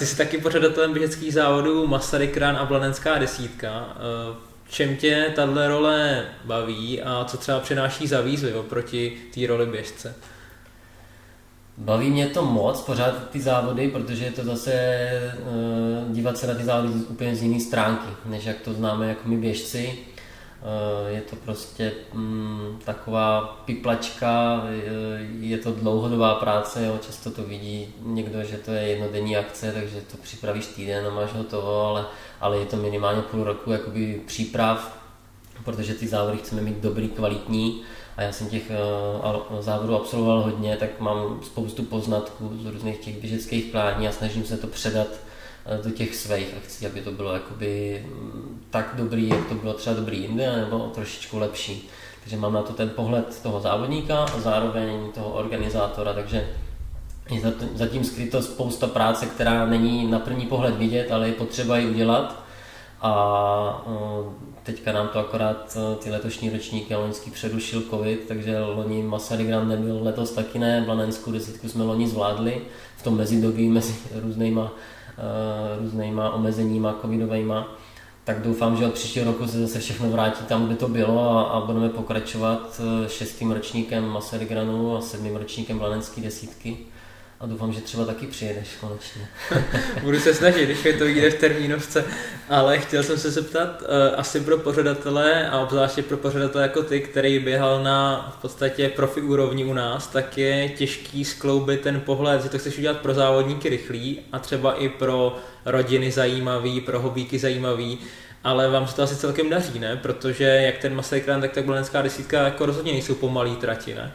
Ty jsi taky pořadatelem běžeckých závodů Masaryk Run a Blanenská desítka. Eh, čem tě tahle role baví a co třeba přináší za výzvy oproti té roli běžce? Baví mě to moc, pořád ty závody, protože je to zase uh, dívat se na ty závody úplně z jiné stránky, než jak to známe jako my běžci. Uh, je to prostě mm, taková piplačka, je, je to dlouhodobá práce, jo, často to vidí někdo, že to je jednodenní akce, takže to připravíš týden a máš hotovo, ale, ale je to minimálně půl roku jakoby příprav, protože ty závody chceme mít dobrý, kvalitní. A já jsem těch uh, závodů absolvoval hodně, tak mám spoustu poznatků z různých těch běžeckých plání a snažím se to předat do těch svých akcí, aby to bylo jakoby mm, tak dobrý, jak to bylo třeba dobrý jinde, nebo trošičku lepší. Takže mám na to ten pohled toho závodníka a zároveň toho organizátora, takže je za- zatím skryto spousta práce, která není na první pohled vidět, ale je potřeba ji udělat. A uh, teďka nám to akorát uh, ty letošní ročníky a loňský přerušil covid, takže loni Masaryk Run nebyl, letos taky ne, Blanenskou desítku jsme loni zvládli v tom mezidobí mezi různýma, různýma omezeníma covidovejma. Tak doufám, že od příštího roku se zase všechno vrátí tam, kde to bylo a, a budeme pokračovat uh, šestým ročníkem Masaryk a sedmým ročníkem Blanenské desítky. A doufám, že třeba taky přijedeš konečně. Budu se snažit, když mi to vyjde v termínovce, ale chtěl jsem se zeptat, eh, asi pro pořadatele a obzvláště pro pořadatele jako ty, který běhal na v podstatě profi úrovni u nás, tak je těžký skloubit ten pohled, že to chceš udělat pro závodníky rychlý a třeba i pro rodiny zajímavý, pro hobíky zajímavý, ale vám se to asi celkem daří, ne? Protože jak ten Masaryk Run, tak ta Bolenská desítka jako rozhodně nejsou pomalý trati, ne?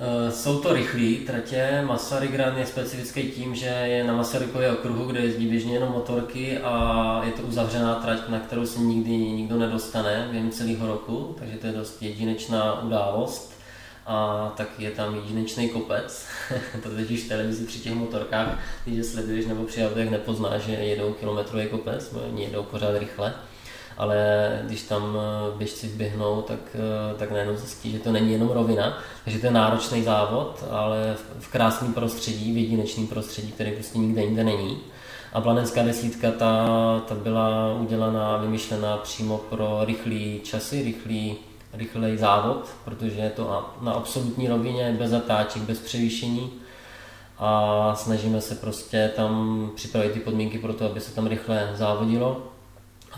Eh, Jsou to rychlé tratě. Masaryk Run je specifický tím, že je na Masarykově okruhu, kde jezdí běžně jenom motorky a je to uzavřená trať, na kterou se nikdy nikdo nedostane během celého roku, takže to je dost jedinečná událost. A tak je tam jedinečný kopec, to totiž v televizi při těch motorkách, když je sleduješ nebo při autech nepoznáš, že jedou kilometrový kopec, oni jedou pořád rychle ale když tam eh, běžci vběhnou, tak, eh, tak najednou zjistí, že to není jenom rovina, takže to je náročný závod, ale v, krásném prostředí, v jedinečném prostředí, který prostě nikde jinde není. A planetská desítka ta, ta byla udělaná, vymyšlená přímo pro rychlé časy, rychlé rychlej závod, protože je to na, na absolutní rovině, bez zatáček, bez převýšení a snažíme se prostě tam připravit ty podmínky pro to, aby se tam rychle závodilo.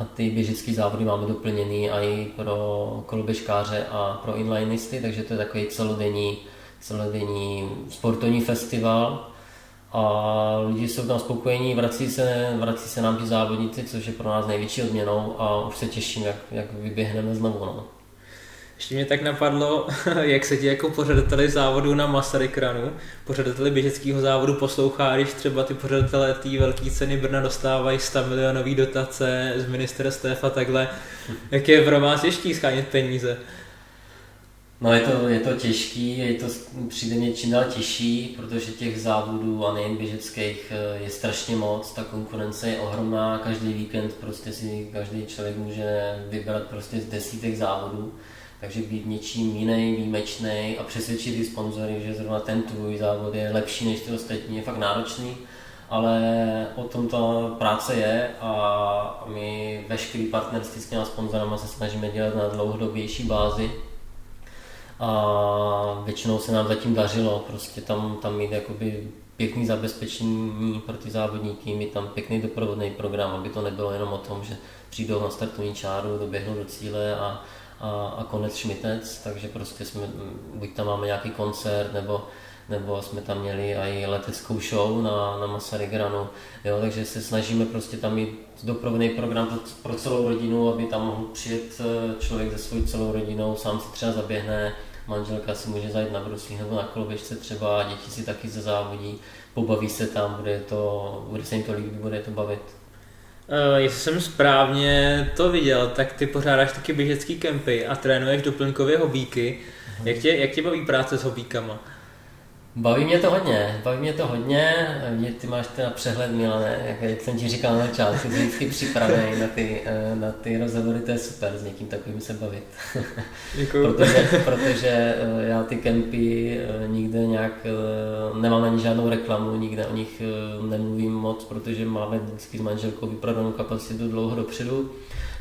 A ty běžické závody máme doplněný i pro koloběžkáře a pro inlinisty, takže to je takový celodenní, celodenní sportovní festival. A lidi jsou tam spokojení, vrací se, vrací se nám ti závodníci, což je pro nás největší odměnou a už se těším, jak, jak vyběhneme znovu. No. Ještě mě tak napadlo, jak se ti jako pořadateli závodu na Masarykranu, pořadateli běžeckého závodu poslouchá, když třeba ty pořadatelé té velké ceny Brna dostávají 100 milionový dotace z ministerstev a takhle. Jak je pro vás těžký schánět peníze? No je to, je to těžký, je to, přijde mě čím dál těžší, protože těch závodů a nejen běžeckých eh, je strašně moc, ta konkurence je ohromná, každý víkend prostě si každý člověk může vybrat prostě z desítek závodů, takže být něčím jiný, výjimečný a přesvědčit ty sponzory, že zrovna ten tvůj závod je lepší než ty ostatní, je fakt náročný, ale o tom ta práce je a my veškerý partnerství s těma sponzorama se snažíme dělat na dlouhodobější bázi, a většinou se nám zatím dařilo prostě tam, tam mít jakoby pěkný zabezpečení pro ty závodníky, mít tam pěkný doprovodný program, aby to nebylo jenom o tom, že přijdou na startovní čáru, doběhnou do cíle a, a, a konec šmitec, takže prostě jsme, buď tam máme nějaký koncert, nebo, nebo jsme tam měli i leteckou show na, na Masarygranu, jo, takže se snažíme prostě tam mít doprovodný program pro, pro celou rodinu, aby tam mohl přijet eh, člověk se svojí celou rodinou, sám si třeba zaběhne, manželka si může zajít na bruslích nebo na koloběžce třeba, děti si taky ze závodí, pobaví se tam, bude, to, bude se jim to líbit, bude to bavit. Uh, jestli jsem správně to viděl, tak ty pořádáš taky běžecký kempy a trénuješ doplňkově hobíky. Uh-huh. Jak, tě, jak tě baví práce s hobíkama? Baví mě to hodně, baví mě to hodně, mě, ty máš ten přehled Milane, jak jsem ti říkal na začátku, ty vždycky připravený na ty, eh, na ty rozhovory, to je super, s někým takovým se bavit. protože, protože eh, já ty kempy eh, nikde nějak, nemám ani žádnou reklamu, nikde o nich nemluvím moc, protože máme vždycky s manželkou vyprodanou kapacitu dlouho dopředu.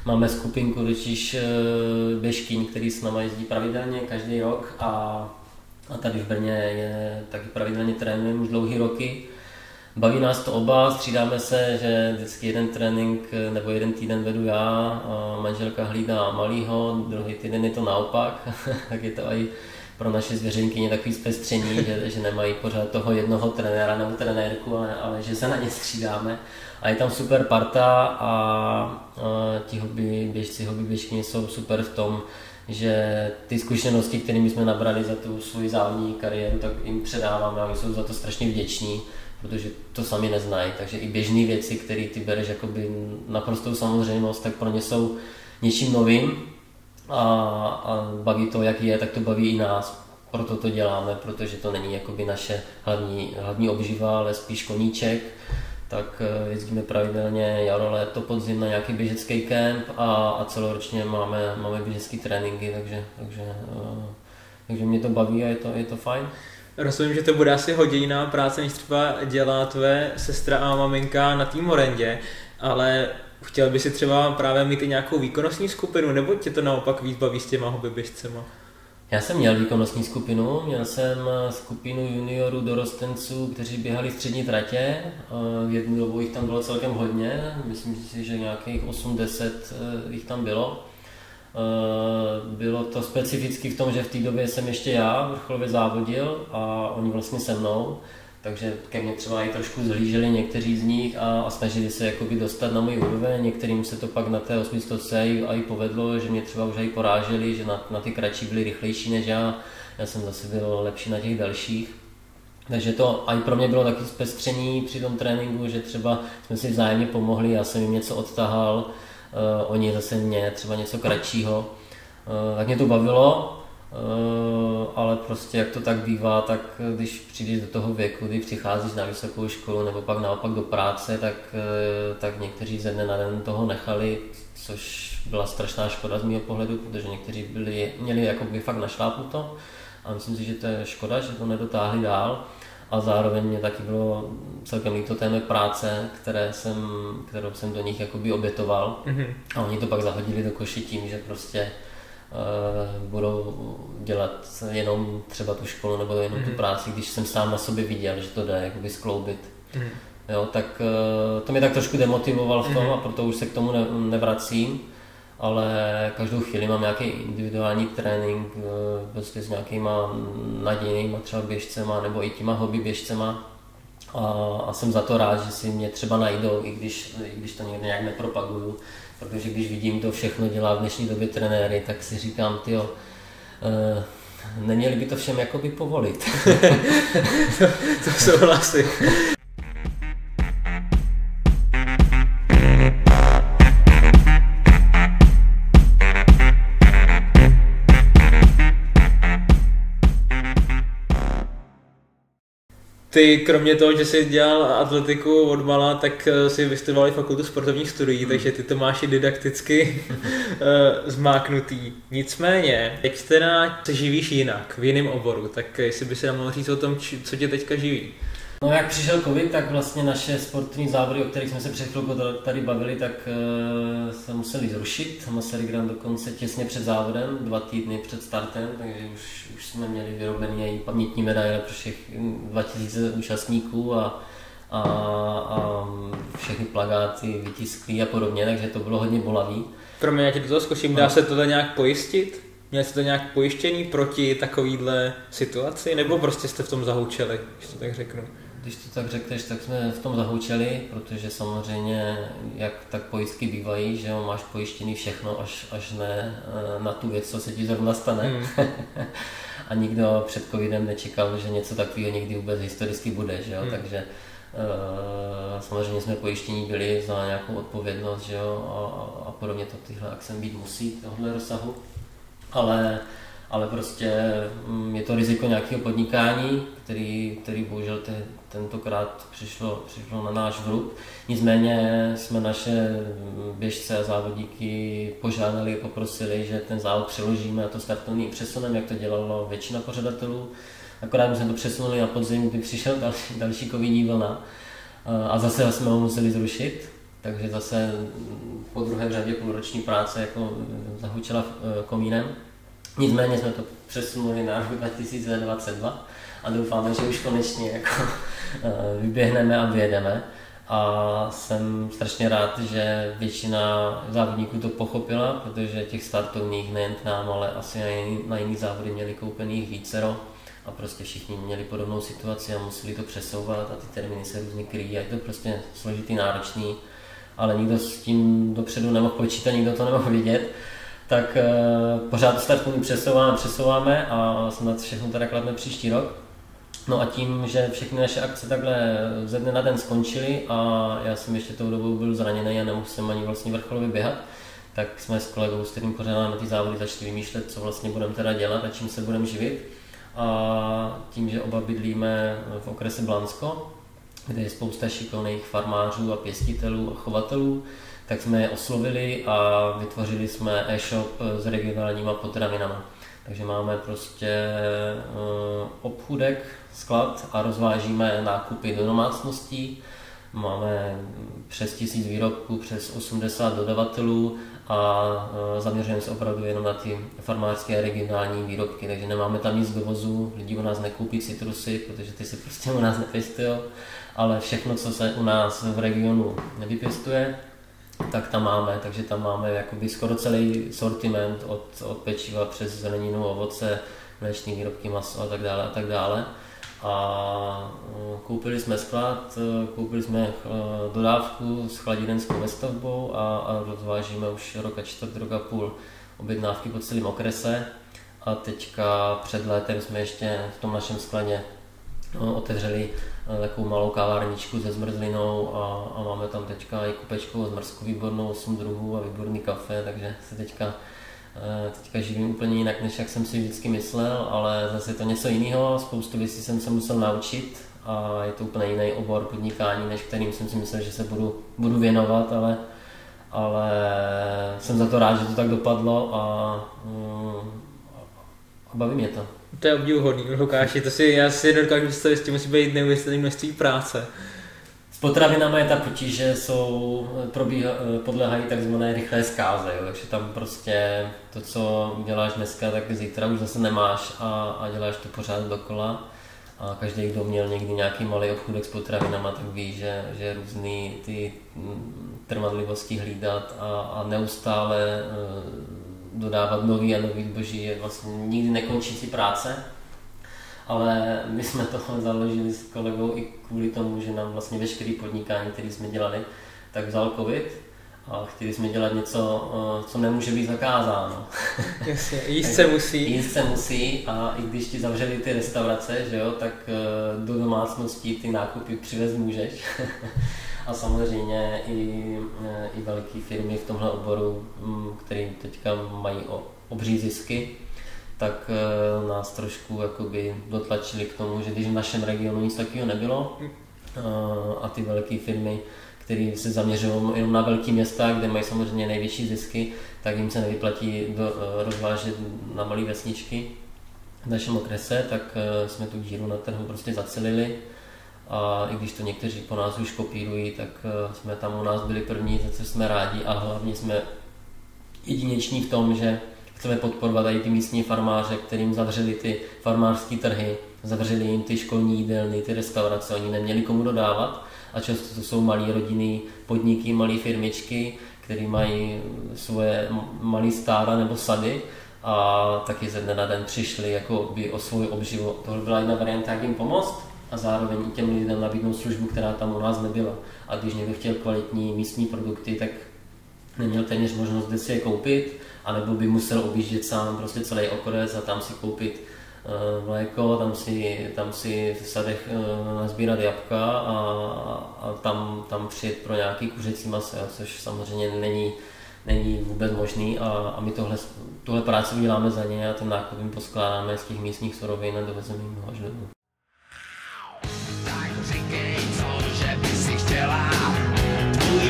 Máme skupinku totiž běžkyň, který s náma jezdí pravidelně každý rok a a tady v Brně je taky pravidelně trénujeme už dlouhý roky. Baví nás to oba, střídáme se, že vždycky jeden trénink nebo jeden týden vedu já, manželka hlídá malýho, druhý týden je to naopak, tak je to i pro naše zvěřenkyně takový zpestření, že, že nemají pořád toho jednoho trenéra nebo trenérku, ale, ale že se na ně střídáme. A je tam super parta a, a ti hobby, běžci, hobby běžky jsou super v tom, že ty zkušenosti, které jsme nabrali za tu svoji závodní kariéru, tak jim předáváme a oni jsou za to strašně vděční, protože to sami neznají. Takže i běžné věci, které ty bereš jakoby naprostou samozřejmost, tak pro ně jsou něčím novým a, a baví to, jak je, tak to baví i nás. Proto to děláme, protože to není jakoby naše hlavní, hlavní obživa, ale spíš koníček tak eh, jezdíme pravidelně jaro, léto, podzim na nějaký běžecký kemp a, a celoročně máme, máme běžecké tréninky, takže, takže, uh, takže mě to baví a je to, je to fajn. Rozumím, že to bude asi hodinná práce, než třeba dělá tvé sestra a maminka na tým Morendě, ale chtěl by si třeba právě mít i nějakou výkonnostní skupinu, nebo tě to naopak víc baví s těma hobbyběžcema? Já jsem měl výkonnostní skupinu, měl jsem eh, skupinu juniorů dorostenců, kteří běhali střední tratě. Eh, v jednu dobu jich tam bylo celkem hodně, myslím si, že nějakých 8-10 eh, jich tam bylo. Bylo to specificky v tom, že v té době jsem ještě já vrcholově závodil a oni vlastně se mnou takže ke mně třeba i trošku zhlíželi někteří z nich a, a snažili se jakoby dostat na můj úroveň. Některým se to pak na té 800 a i povedlo, že mě třeba už i poráželi, že na, na ty kratší byli rychlejší než já. Já jsem zase byl lepší na těch dalších. Takže to i pro mě bylo taky zpestření při tom tréninku, že třeba jsme si vzájemně pomohli, já jsem jim něco odtahal, uh, oni zase mě třeba něco kratšího. Uh, tak mě to bavilo ale prostě jak to tak bývá, tak když přijdeš do toho věku, kdy přicházíš na vysokou školu nebo pak naopak do práce, tak, eh, tak někteří ze dne na den toho nechali, což byla strašná škoda z mého pohledu, protože někteří byli, měli jakoby fakt našlápnuto a myslím si, že to je škoda, že to nedotáhli dál. A zároveň mě taky bylo celkem líto té mé práce, které jsem, kterou jsem do nich jakoby obětoval. Mm-hmm. a oni to pak zahodili do koši tím, že prostě budou dělat jenom třeba tu školu nebo jenom tu práci, když jsem sám na sobě viděl, že to jde jakoby skloubit. Jo, tak eh, to mě tak trošku demotivoval v tom a proto už se k tomu ne, nevracím, ale každou chvíli mám nějaký individuální trénink eh, prostě s nějakýma nadějnýma třeba běžcema nebo i těma hobby běžcema. A, a jsem za to rád, že si mě třeba najdou, i když, i když to někde nějak nepropaguju, protože když vidím, to všechno dělá v dnešní době trenéry, tak si říkám, tyjo, eh, neměli by to všem jakoby povolit. to souhlasím. Ty kromě toho, že jsi dělal atletiku od mala, tak eh, si vystudoval i fakultu sportovních studií, hmm. takže ty to máš i didakticky uh, zmáknutý. Nicméně, jak teda se živíš jinak, v jiném oboru, tak jestli by se nám mohl říct o tom, co tě teďka živí? No jak přišel covid, tak vlastně naše sportovní závody, o kterých jsme se před chvilkou tady bavili, tak uh, se museli zrušit. Masaryk Grand dokonce těsně před závodem, dva týdny před startem, takže už, už jsme měli vyrobené i pamětní medaile pro všech 2000 účastníků a, a, a všechny plagáty vytisklí a podobně, takže to bylo hodně bolavý. Pro mě, já do toho zkusím, dá se to nějak pojistit? Měli jste to nějak pojištěný proti takovýhle situaci, nebo prostě jste v tom zahoučeli, když to tak řeknu? Když to tak řekneš, tak jsme v tom zahoučeli, protože samozřejmě, jak tak pojistky bývají, že jo, máš pojištěný všechno, až, až ne eh, na tu věc, co se ti zrovna stane. Mm. a nikdo před covidem nečekal, že něco takového někdy vůbec historicky bude, že jo, mm. takže Uh, samozřejmě jsme pojištění byli za nějakou odpovědnost, že jo, a, a podobně to tyhle akce být musí, tohle rozsahu, ale ale prostě mm, je to riziko nějakého podnikání, který, který bohužel te, tentokrát přišlo, přišlo na náš vrub. Nicméně jsme naše běžce a závodíky požádali, poprosili, že ten závod přeložíme a to startovní přesunem, jak to dělalo většina pořadatelů. Akorát jsme to přesunuli na podzim, kdy přišel další, další covidní vlna a zase jsme ho museli zrušit. Takže zase po druhé řadě půlroční práce jako zahučila e, komínem. Nicméně jsme to přesunuli na rok 2022 a doufáme, že už konečně jako eh, vyběhneme a vyjedeme. A jsem strašně rád, že většina závodníků to pochopila, protože těch startovních nejen k nám, ale asi na jiný, na jiný závody měli koupených vícero a prostě všichni měli podobnou situaci a museli to přesouvat a ty termíny se různě kryjí a je to prostě složitý, náročný, ale nikdo s tím dopředu nemohl počítat, nikdo to nemohl vidět tak uh, pořád to startovní přesouváme, přesouváme a snad všechno teda kladne příští rok. No a tím, že všechny naše akce takhle ze dne na den skončily a já jsem ještě tou dobou byl zraněný a nemohl jsem ani vlastně vrcholově běhat, tak jsme s kolegou, s kterým pořádáme ty závody, začali vymýšlet, co vlastně budeme teda dělat a čím se budeme živit. A tím, že oba bydlíme v okrese Blansko, kde je spousta šikovných farmářů a pěstitelů a chovatelů, tak jsme je oslovili a vytvořili jsme e-shop s regionálníma potravinama. Takže máme prostě uh, obchůdek, sklad a rozvážíme nákupy do domácností. Máme přes tisíc výrobků, přes 80 dodavatelů a uh, zaměřujeme se opravdu jenom na ty farmářské regionální výrobky, takže nemáme tam nic dovozu, lidi u nás nekoupí citrusy, protože ty se prostě u nás nepěstují, ale všechno, co se u nás v regionu nevypěstuje, tak tam máme, takže tam máme jakoby skoro celý sortiment od, od pečiva přes zeleninu, ovoce, mléčné výrobky, maso a tak dále a tak dále. A mm, koupili jsme sklad, koupili jsme eh, dodávku s chladidenskou vestavbou a, a rozvážíme už rok a čtvrt, rok a půl objednávky po celém okrese. A teďka před létem jsme ještě v tom našem skladě no, otevřeli Eh, takovou malou kávárničku se zmrzlinou a, a máme tam teďka i kupečkovou zmrzku výbornou, 8 druhů a výborný kafe, takže se teďka, eh, teďka živím úplně jinak, než jak jsem si vždycky myslel, ale zase je to něco jiného, spoustu věcí jsem se musel naučit a je to úplně jiný obor podnikání, než kterým jsem si myslel, že se budu, budu věnovat, ale, ale jsem za to rád, že to tak dopadlo a, mm, a baví mě to. To je obdivuhodný, Lukáši, to si, já si nedokážu představit, s tím musí být neuvěřitelné množství práce. S potravinami je ta potíž, že jsou, probíha, podléhají takzvané rychlé zkáze, jo? takže tam prostě to, co děláš dneska, tak zítra už zase nemáš a, a děláš to pořád dokola. A každý, kdo měl někdy nějaký malý obchůdek s potravinama, tak ví, že, že různý ty mm, trvanlivosti hlídat a, a neustále e, dodávat nový a nový zboží je vlastně nikdy nekončící práce. Ale my jsme to založili s kolegou i kvůli tomu, že nám vlastně veškerý podnikání, který jsme dělali, tak vzal covid a chtěli jsme dělat něco, eh, co nemůže být zakázáno. Jasně, jíst se musí. Jíst se musí a i když ti zavřeli ty restaurace, že jo, tak eh, do domácností ty nákupy přivez můžeš. a samozřejmě i, eh, i velké firmy v tomhle oboru, mm, který teďka mají obří zisky, tak nás trošku jakoby dotlačili k tomu, že když v našem regionu nic takového nebylo hm. a ty velké firmy, které se zaměřují jenom na velké města, kde mají samozřejmě největší zisky, tak jim se nevyplatí do, eh, rozvážet na malé vesničky v našem okrese, tak jsme tu díru na trhu prostě zacelili. A i když to někteří po nás už kopírují, tak jsme tam u nás byli první, za co jsme rádi. A hlavně jsme jedineční v tom, že chceme podporovat i ty místní farmáře, kterým zavřeli ty farmářské trhy, zavřeli jim ty školní jídelny, ty restaurace, oni neměli komu dodávat a často to jsou malé rodiny, podniky, malé firmičky, které mají svoje malé stáda nebo sady a taky ze dne na den přišli jako by o svůj obživu. Tohle byla jedna varianta, jak jim pomoct a zároveň i těm lidem nabídnout službu, která tam u nás nebyla. A když někdo chtěl kvalitní místní produkty, tak neměl téměř možnost kde si je koupit, anebo by musel objíždět sám prostě celý okres a tam si koupit mléko, tam si, tam si v sadech uh, nazbírat jabka a, a tam, tam přijet pro nějaký kuřecí maso, což samozřejmě není, není vůbec možný a, a my tohle, tuhle práci uděláme za ně a ten nákup jim poskládáme z těch místních surovin a dovezeme jim až domů.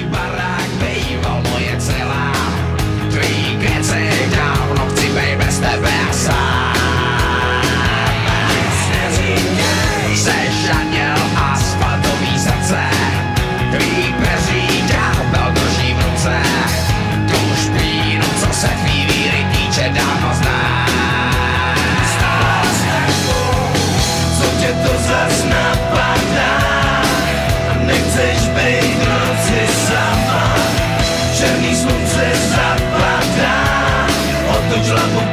Barák bejval moje celá tvý dávno chci bez tebe Otoč hlavu,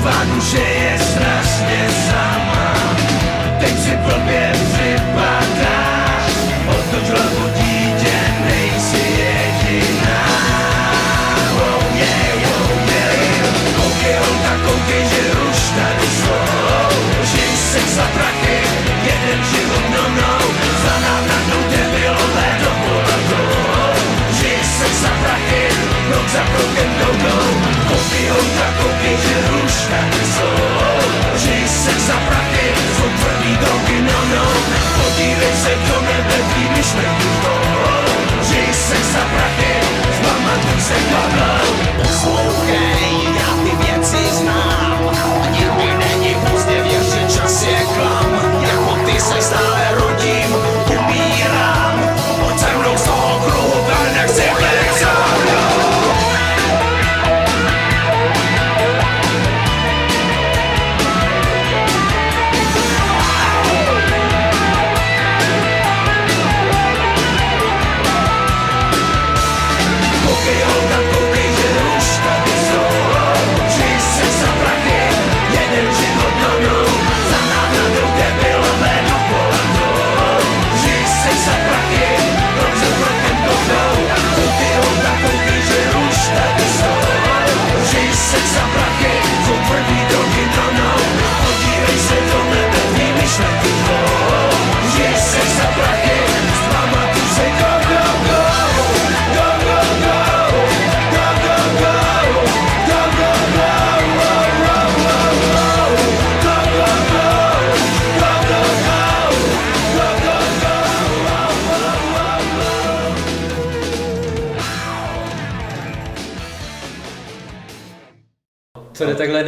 Tvá duše je strašně sama Teď si blbě připadáš Otoč hlavu dítě, nejsi jediná. Oh yeah, oh yeah. Koukej holka, koukej, že už tady jsou. Žij se za prachy, jeden život, no no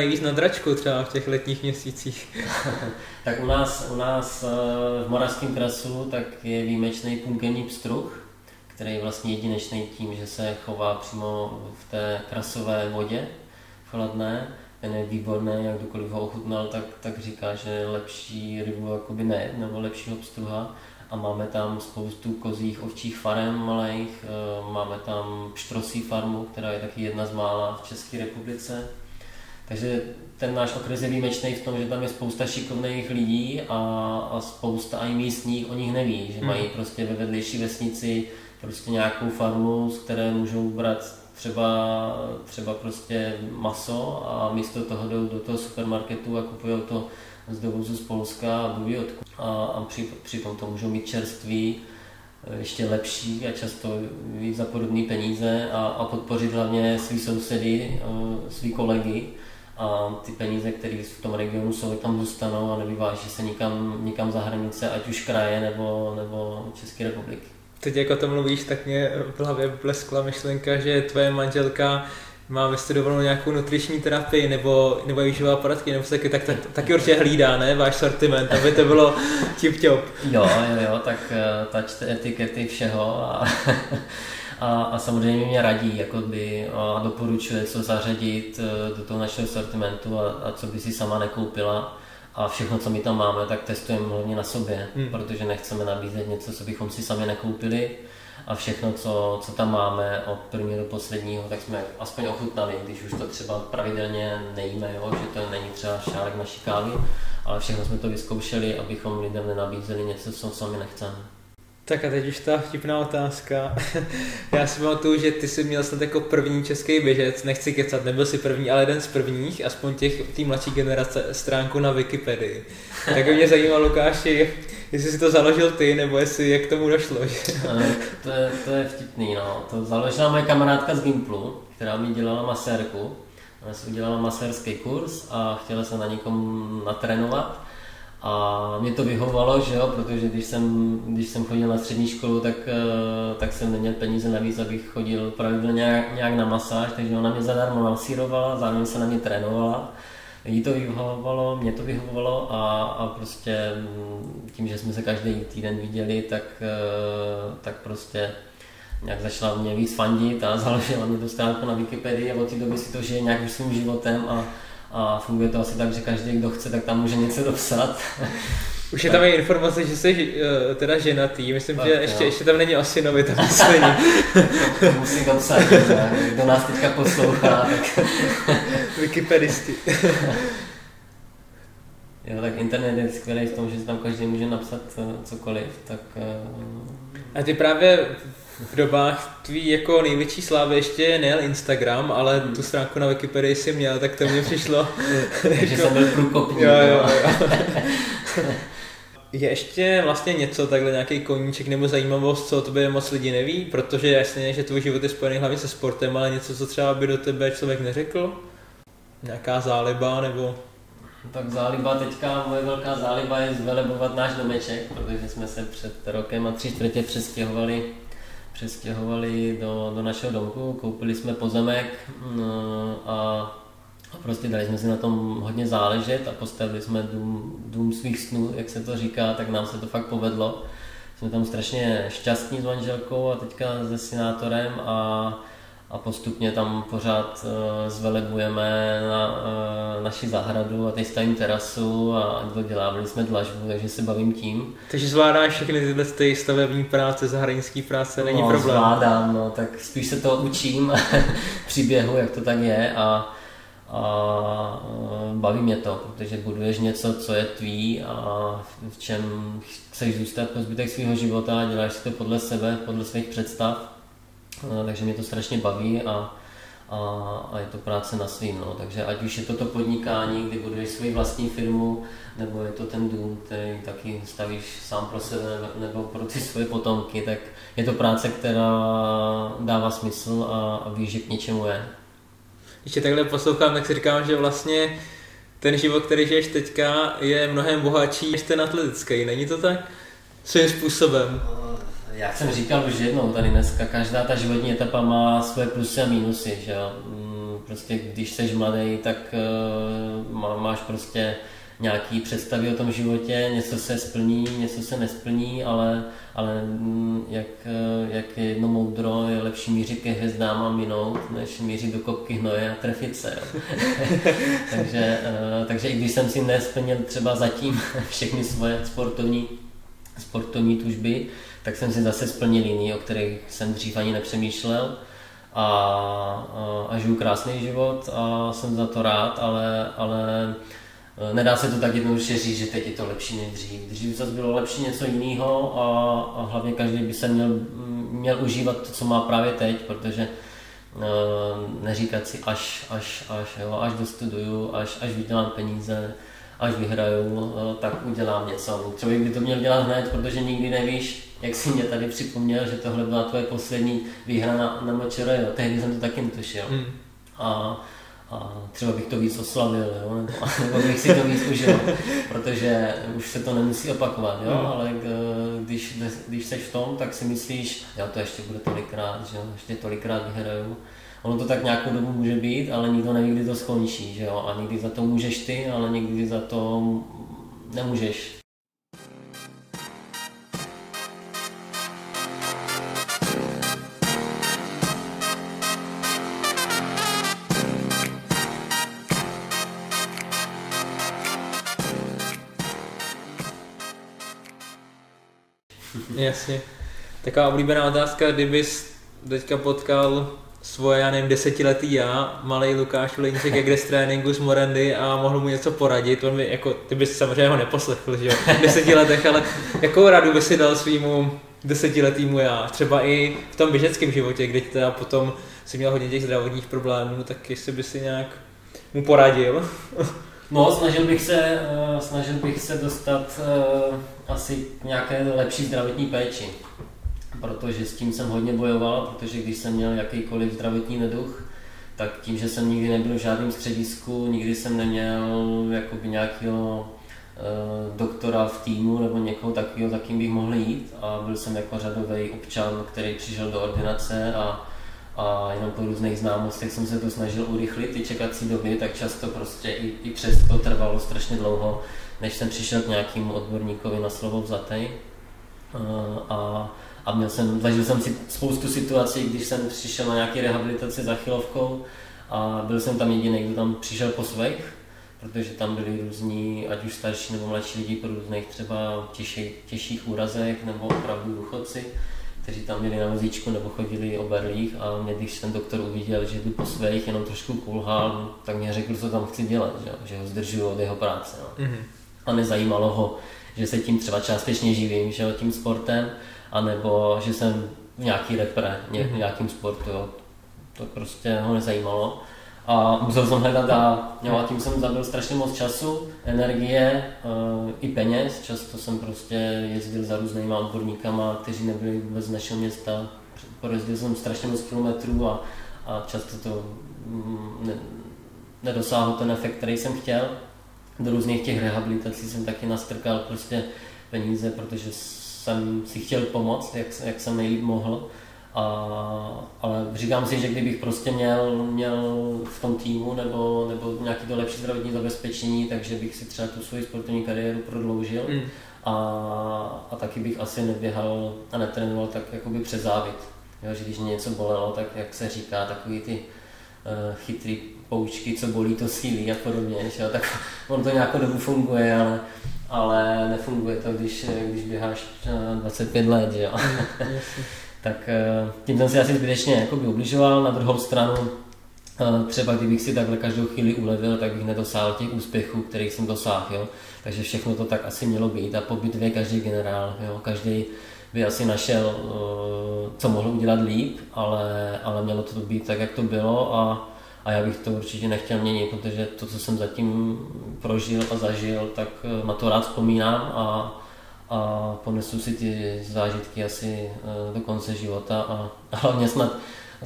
nejvíc na dračku třeba v těch letních měsících? Tak u nás, u nás eh, v Moravském krasu tak je výjimečný punkenní pstruh, který je vlastně jedinečný tím, že se chová přímo v té krasové vodě chladné. Ten je výborný, jak kdokoliv ho ochutnal, tak, tak říká, že lepší rybu jakoby ne, nebo lepšího pstruha. A máme tam spoustu kozích ovčích farem malých, eh, máme tam pštrosí farmu, která je taky jedna z mála v České republice. Takže ten náš okres je výjimečný v tom, že tam je spousta šikovných lidí a, a spousta i místních o nich neví, že mají prostě ve vedlejší vesnici prostě nějakou farmu, z které můžou brát třeba, třeba prostě maso a místo toho jdou do toho supermarketu a kupují to z dovozu z Polska a buví odkud. A, a při, přitom to můžou mít čerství, eh, ještě lepší a často za podobné peníze a, a podpořit hlavně svý sousedy, eh, svý kolegy a ty peníze, které v tom regionu jsou, tam zůstanou a nevyváží se nikam, nikam za hranice, ať už kraje nebo, nebo České republiky. Teď jako to mluvíš, tak mě v hlavě bleskla myšlenka, že tvoje manželka má vystudovanou nějakou nutriční terapii nebo, nebo výživová poradky, nebo taky, tak, tak, taky určitě hlídá, ne, váš sortiment, aby to bylo tip. Jo, jo, jo, tak eh, ta čte etikety všeho a, a, a samozřejmě mě radí jakoby, a doporučuje, co zařadit eh, do toho našeho sortimentu a, a co by si sama nekoupila. A všechno, co my tam máme, tak testujeme hlavně na sobě, hmm. protože nechceme nabízet něco, co bychom si sami nekoupili. A všechno, co, co tam máme od prvního do posledního, tak jsme aspoň ochutnali, když už to třeba pravidelně nejíme, jo, že to není třeba šálek naší kávy, ale všechno jsme to vyzkoušeli, abychom lidem nenabízeli něco, co sami nechceme. Tak a teď už ta vtipná otázka. Já si pamatuju, že ty jsi měl snad jako první český běžec, nechci kecat, nebyl jsi první, ale jeden z prvních, aspoň těch té mladší generace, stránku na Wikipedii. Tak mě zajímalo, Lukáši, jestli si to založil ty, nebo jestli jak tomu došlo. Že? to, je, to je vtipný, no. To založila moje kamarádka z Gimplu, která mi dělala masérku. Ona si udělala masérský kurz a chtěla se na někom natrénovat. A mě to vyhovovalo, že jo, protože když jsem, když jsem chodil na střední školu, tak, eh, tak jsem neměl peníze navíc, abych chodil pravidelně nějak, nějak na masáž, takže ona mě zadarmo masírovala, zároveň se na mě trénovala. Jí to vyhovovalo, mě to vyhovovalo a, a prostě mm, tím, že jsme se každý týden viděli, tak, eh, tak prostě nějak začala mě víc fandit a založila mě to stránku na Wikipedii a od té doby si to žije nějakým svým životem a, a funguje to asi tak, že každý, kdo chce, tak tam může něco dopsat. Už je tam i informace, že jsi uh, teda ženatý, myslím, tak, že ještě, ještě tam není asi nový to to musím tam psát, kdo nás teďka poslouchá, tak... Wikipedisty. jo, tak internet je skvělý v tom, že tam každý může napsat uh, cokoliv, tak... Uh... A ty právě v dobách tvý jako největší slávy ještě nejel Instagram, ale hmm. tu stránku na Wikipedii si měl, tak to mně přišlo. Takže jsem byl průkopník. Jo, jo, jo. Je ještě vlastně něco, takhle nějaký koníček nebo zajímavost, co o tobě moc lidi neví, protože jasně, že tvůj život je spojený hlavně se sportem, ale něco, co třeba by do tebe člověk neřekl? Nějaká záliba nebo... Tak záliba teďka, moje velká záliba je zvelebovat náš domeček, protože jsme se před rokem a tři čtvrtě přestěhovali přestěhovali do, do našeho domku, koupili jsme pozemek no, a, a prostě dali jsme si na tom hodně záležet a postavili jsme dům, dům svých snů, jak se to říká, tak nám se to fakt povedlo. Jsme tam strašně šťastní s manželkou a teďka se synátorem a a postupně tam pořád uh, zvelebujeme na uh, naši zahradu a teď stavím terasu a dodělávali jsme dlažbu, takže se bavím tím. Takže zvládáš všechny tyhle ty stavební práce, zahraniční práce, není no, problém? zvládám, no, tak spíš se to učím příběhu, jak to tak je a, a uh, baví mě to, protože buduješ něco, co je tvý a v čem chceš zůstat po zbytek svého života a děláš si to podle sebe, podle svých představ takže mě to strašně baví a, a, a je to práce na svým. No. Takže ať už je to to podnikání, kdy buduješ svoji vlastní firmu, nebo je to ten dům, který taky stavíš sám pro sebe nebo pro ty svoje potomky, tak je to práce, která dává smysl a, a víš, že k něčemu je. Když tě takhle poslouchám, tak si říkám, že vlastně ten život, který žiješ teďka, je mnohem bohatší než ten atletický. Není to tak? Svým způsobem. Jak jsem říkal už jednou tady dneska, každá ta životní etapa má své plusy a mínusy, že jo. Mm, prostě když jsi mladý, tak uh, máš prostě nějaký představy o tom životě, něco se splní, něco se nesplní, ale, ale mm, jak, eh, jak je jedno moudro, je lepší mířit ke hvězdám a minout, než mířit do kopky hnoje a trefit se. Takže, uh, takže i když jsem si nesplnil třeba zatím všechny svoje sportovní, sportovní tužby, tak jsem si zase splnil jiný, o kterých jsem dřív ani nepřemýšlel a, a, a žiju krásný život a jsem za to rád, ale, ale Eh, nedá se to tak jednoduše říct, že teď je to lepší než dřív. Dřív zase bylo lepší něco jiného a, a hlavně každý by se měl, měl užívat to, co má právě teď, protože uh, neříkat si až, až, až, jo, až dostuduju, až, až vydělám peníze, až vyhraju, uh, tak udělám něco. Třeba by to měl dělat hned, protože nikdy nevíš, jak si mě tady připomněl, že tohle byla tvoje poslední výhra na, na Močero, jo. tehdy jsem to taky netušil. Mm. A a třeba bych to víc oslavil, jo? Nebo, nebo bych si to víc užil, protože už se to nemusí opakovat, jo? Mm. ale když, když seš v tom, tak si myslíš, jo, to ještě bude tolikrát, že jo? ještě tolikrát vyhraju. Ono to tak nějakou dobu může být, ale nikdo neví, kdy to skončí, že jo? a někdy za to můžeš ty, ale někdy za to nemůžeš. Jasně. Taková oblíbená otázka, kdybys teďka potkal svoje, já nevím, desetiletý já, malý Lukáš Vleníček, jak jde z tréninku z Morandy a mohl mu něco poradit, on by, jako, ty bys samozřejmě ho neposlechl, že jo, v deseti letech, ale jakou radu by si dal svýmu desetiletýmu já, třeba i v tom běžeckém životě, kdy teda potom si měl hodně těch zdravotních problémů, tak jestli by si nějak mu poradil. No, snažil bych se, uh, snažil bych se dostat uh, asi nějaké lepší zdravotní péči, protože s tím jsem hodně bojoval, protože když jsem měl jakýkoliv zdravotní neduch, tak tím, že jsem nikdy nebyl v žádném středisku, nikdy jsem neměl jakoby nějakého uh, doktora v týmu nebo někoho takového, za kým bych mohl jít. A byl jsem jako řadový občan, který přišel do ordinace a a jenom po různých známostech jsem se to snažil urychlit, ty čekací doby, tak často prostě i, i přes to trvalo strašně dlouho, než jsem přišel k nějakému odborníkovi na slovo vzatej. A, a měl jsem, zažil jsem si spoustu situací, když jsem přišel na nějaké rehabilitaci za chylovkou a byl jsem tam jediný, kdo tam přišel po svých, protože tam byli různí, ať už starší nebo mladší lidi po různých třeba těžších, těžších úrazech nebo opravdu důchodci kteří tam měli na vozíčku nebo chodili o berlích a mě, když ten doktor uviděl, že jdu po svých jenom trošku kulhal, tak mě řekl, co tam chci dělat, že, že ho zdržuju od jeho práce. No. Mm-hmm. A nezajímalo ho, že se tím třeba částečně živím, že tím sportem, anebo že jsem v nějaký repre, ně, mm-hmm. nějakým sportu, jo. To prostě ho nezajímalo a musel jsem hledat a, jo, a tím jsem zabil strašně moc času, energie uh, i peněz. Často jsem prostě jezdil za různýma odborníkama, kteří nebyli vůbec z našeho města. Pojezdil jsem strašně moc kilometrů a, a často to mm, ne, nedosáhlo ten efekt, který jsem chtěl. Do různých těch rehabilitací jsem taky nastrkal prostě peníze, protože jsem si chtěl pomoct, jak, jak jsem nejlíp mohl. A, ale říkám si, že kdybych prostě měl, měl v tom týmu nebo, nebo nějaký to lepší zdravotní zabezpečení, takže bych si třeba tu svoji sportovní kariéru prodloužil mm. a, a taky bych asi neběhal a netrénoval tak jakoby přes závit. Jo, že když mě něco bolelo, tak jak se říká, takový ty uh, chytrý poučky, co bolí, to sílí a podobně, že? tak on to nějakou dobu funguje, ale, ale nefunguje to, když, když běháš 25 let. Že? Mm, tak eh, tím jsem si asi zbytečně jako by ubližoval. Na druhou stranu, eh, třeba kdybych si takhle každou chvíli ulevil, tak bych nedosáhl těch úspěchů, kterých jsem dosáhl. Jo? Takže všechno to tak asi mělo být a po bitvě každý generál, jo? každý by asi našel, eh, co mohl udělat líp, ale, ale mělo to být tak, jak to bylo a, a já bych to určitě nechtěl měnit, protože to, co jsem zatím prožil a zažil, tak na to rád vzpomínám a, a ponesu si ty zážitky asi eh, do konce života a hlavně snad,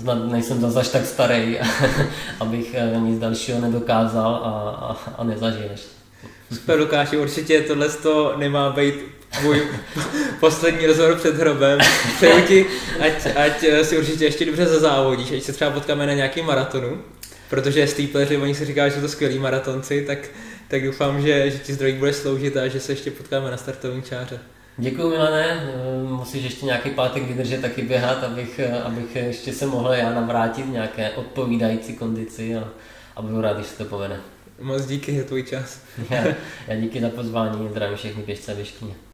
snad nejsem zase až tak starý, abych eh, nic dalšího nedokázal a, a, a nezažil. Super Lukáši, určitě tohle to nemá být můj poslední rozhovor před hrobem. Přeju ti, ať, ať si určitě ještě dobře zazávodíš, ať se třeba potkáme na nějakém maratonu. protože stýpleři, oni si říkají, že jsou to skvělí maratonci, tak, tak doufám, že, že ti zdrojí bude sloužit a že se ještě potkáme na startovní čáře. Děkuji Milane, musíš ještě nějaký pátek vydržet taky běhat, abych, abych ještě se mohl já navrátit v nějaké odpovídající kondici a, a budu rád, když se to povede. Moc díky za tvůj čas. Já, já díky za pozvání, zdravím všechny běžce a běžkyně.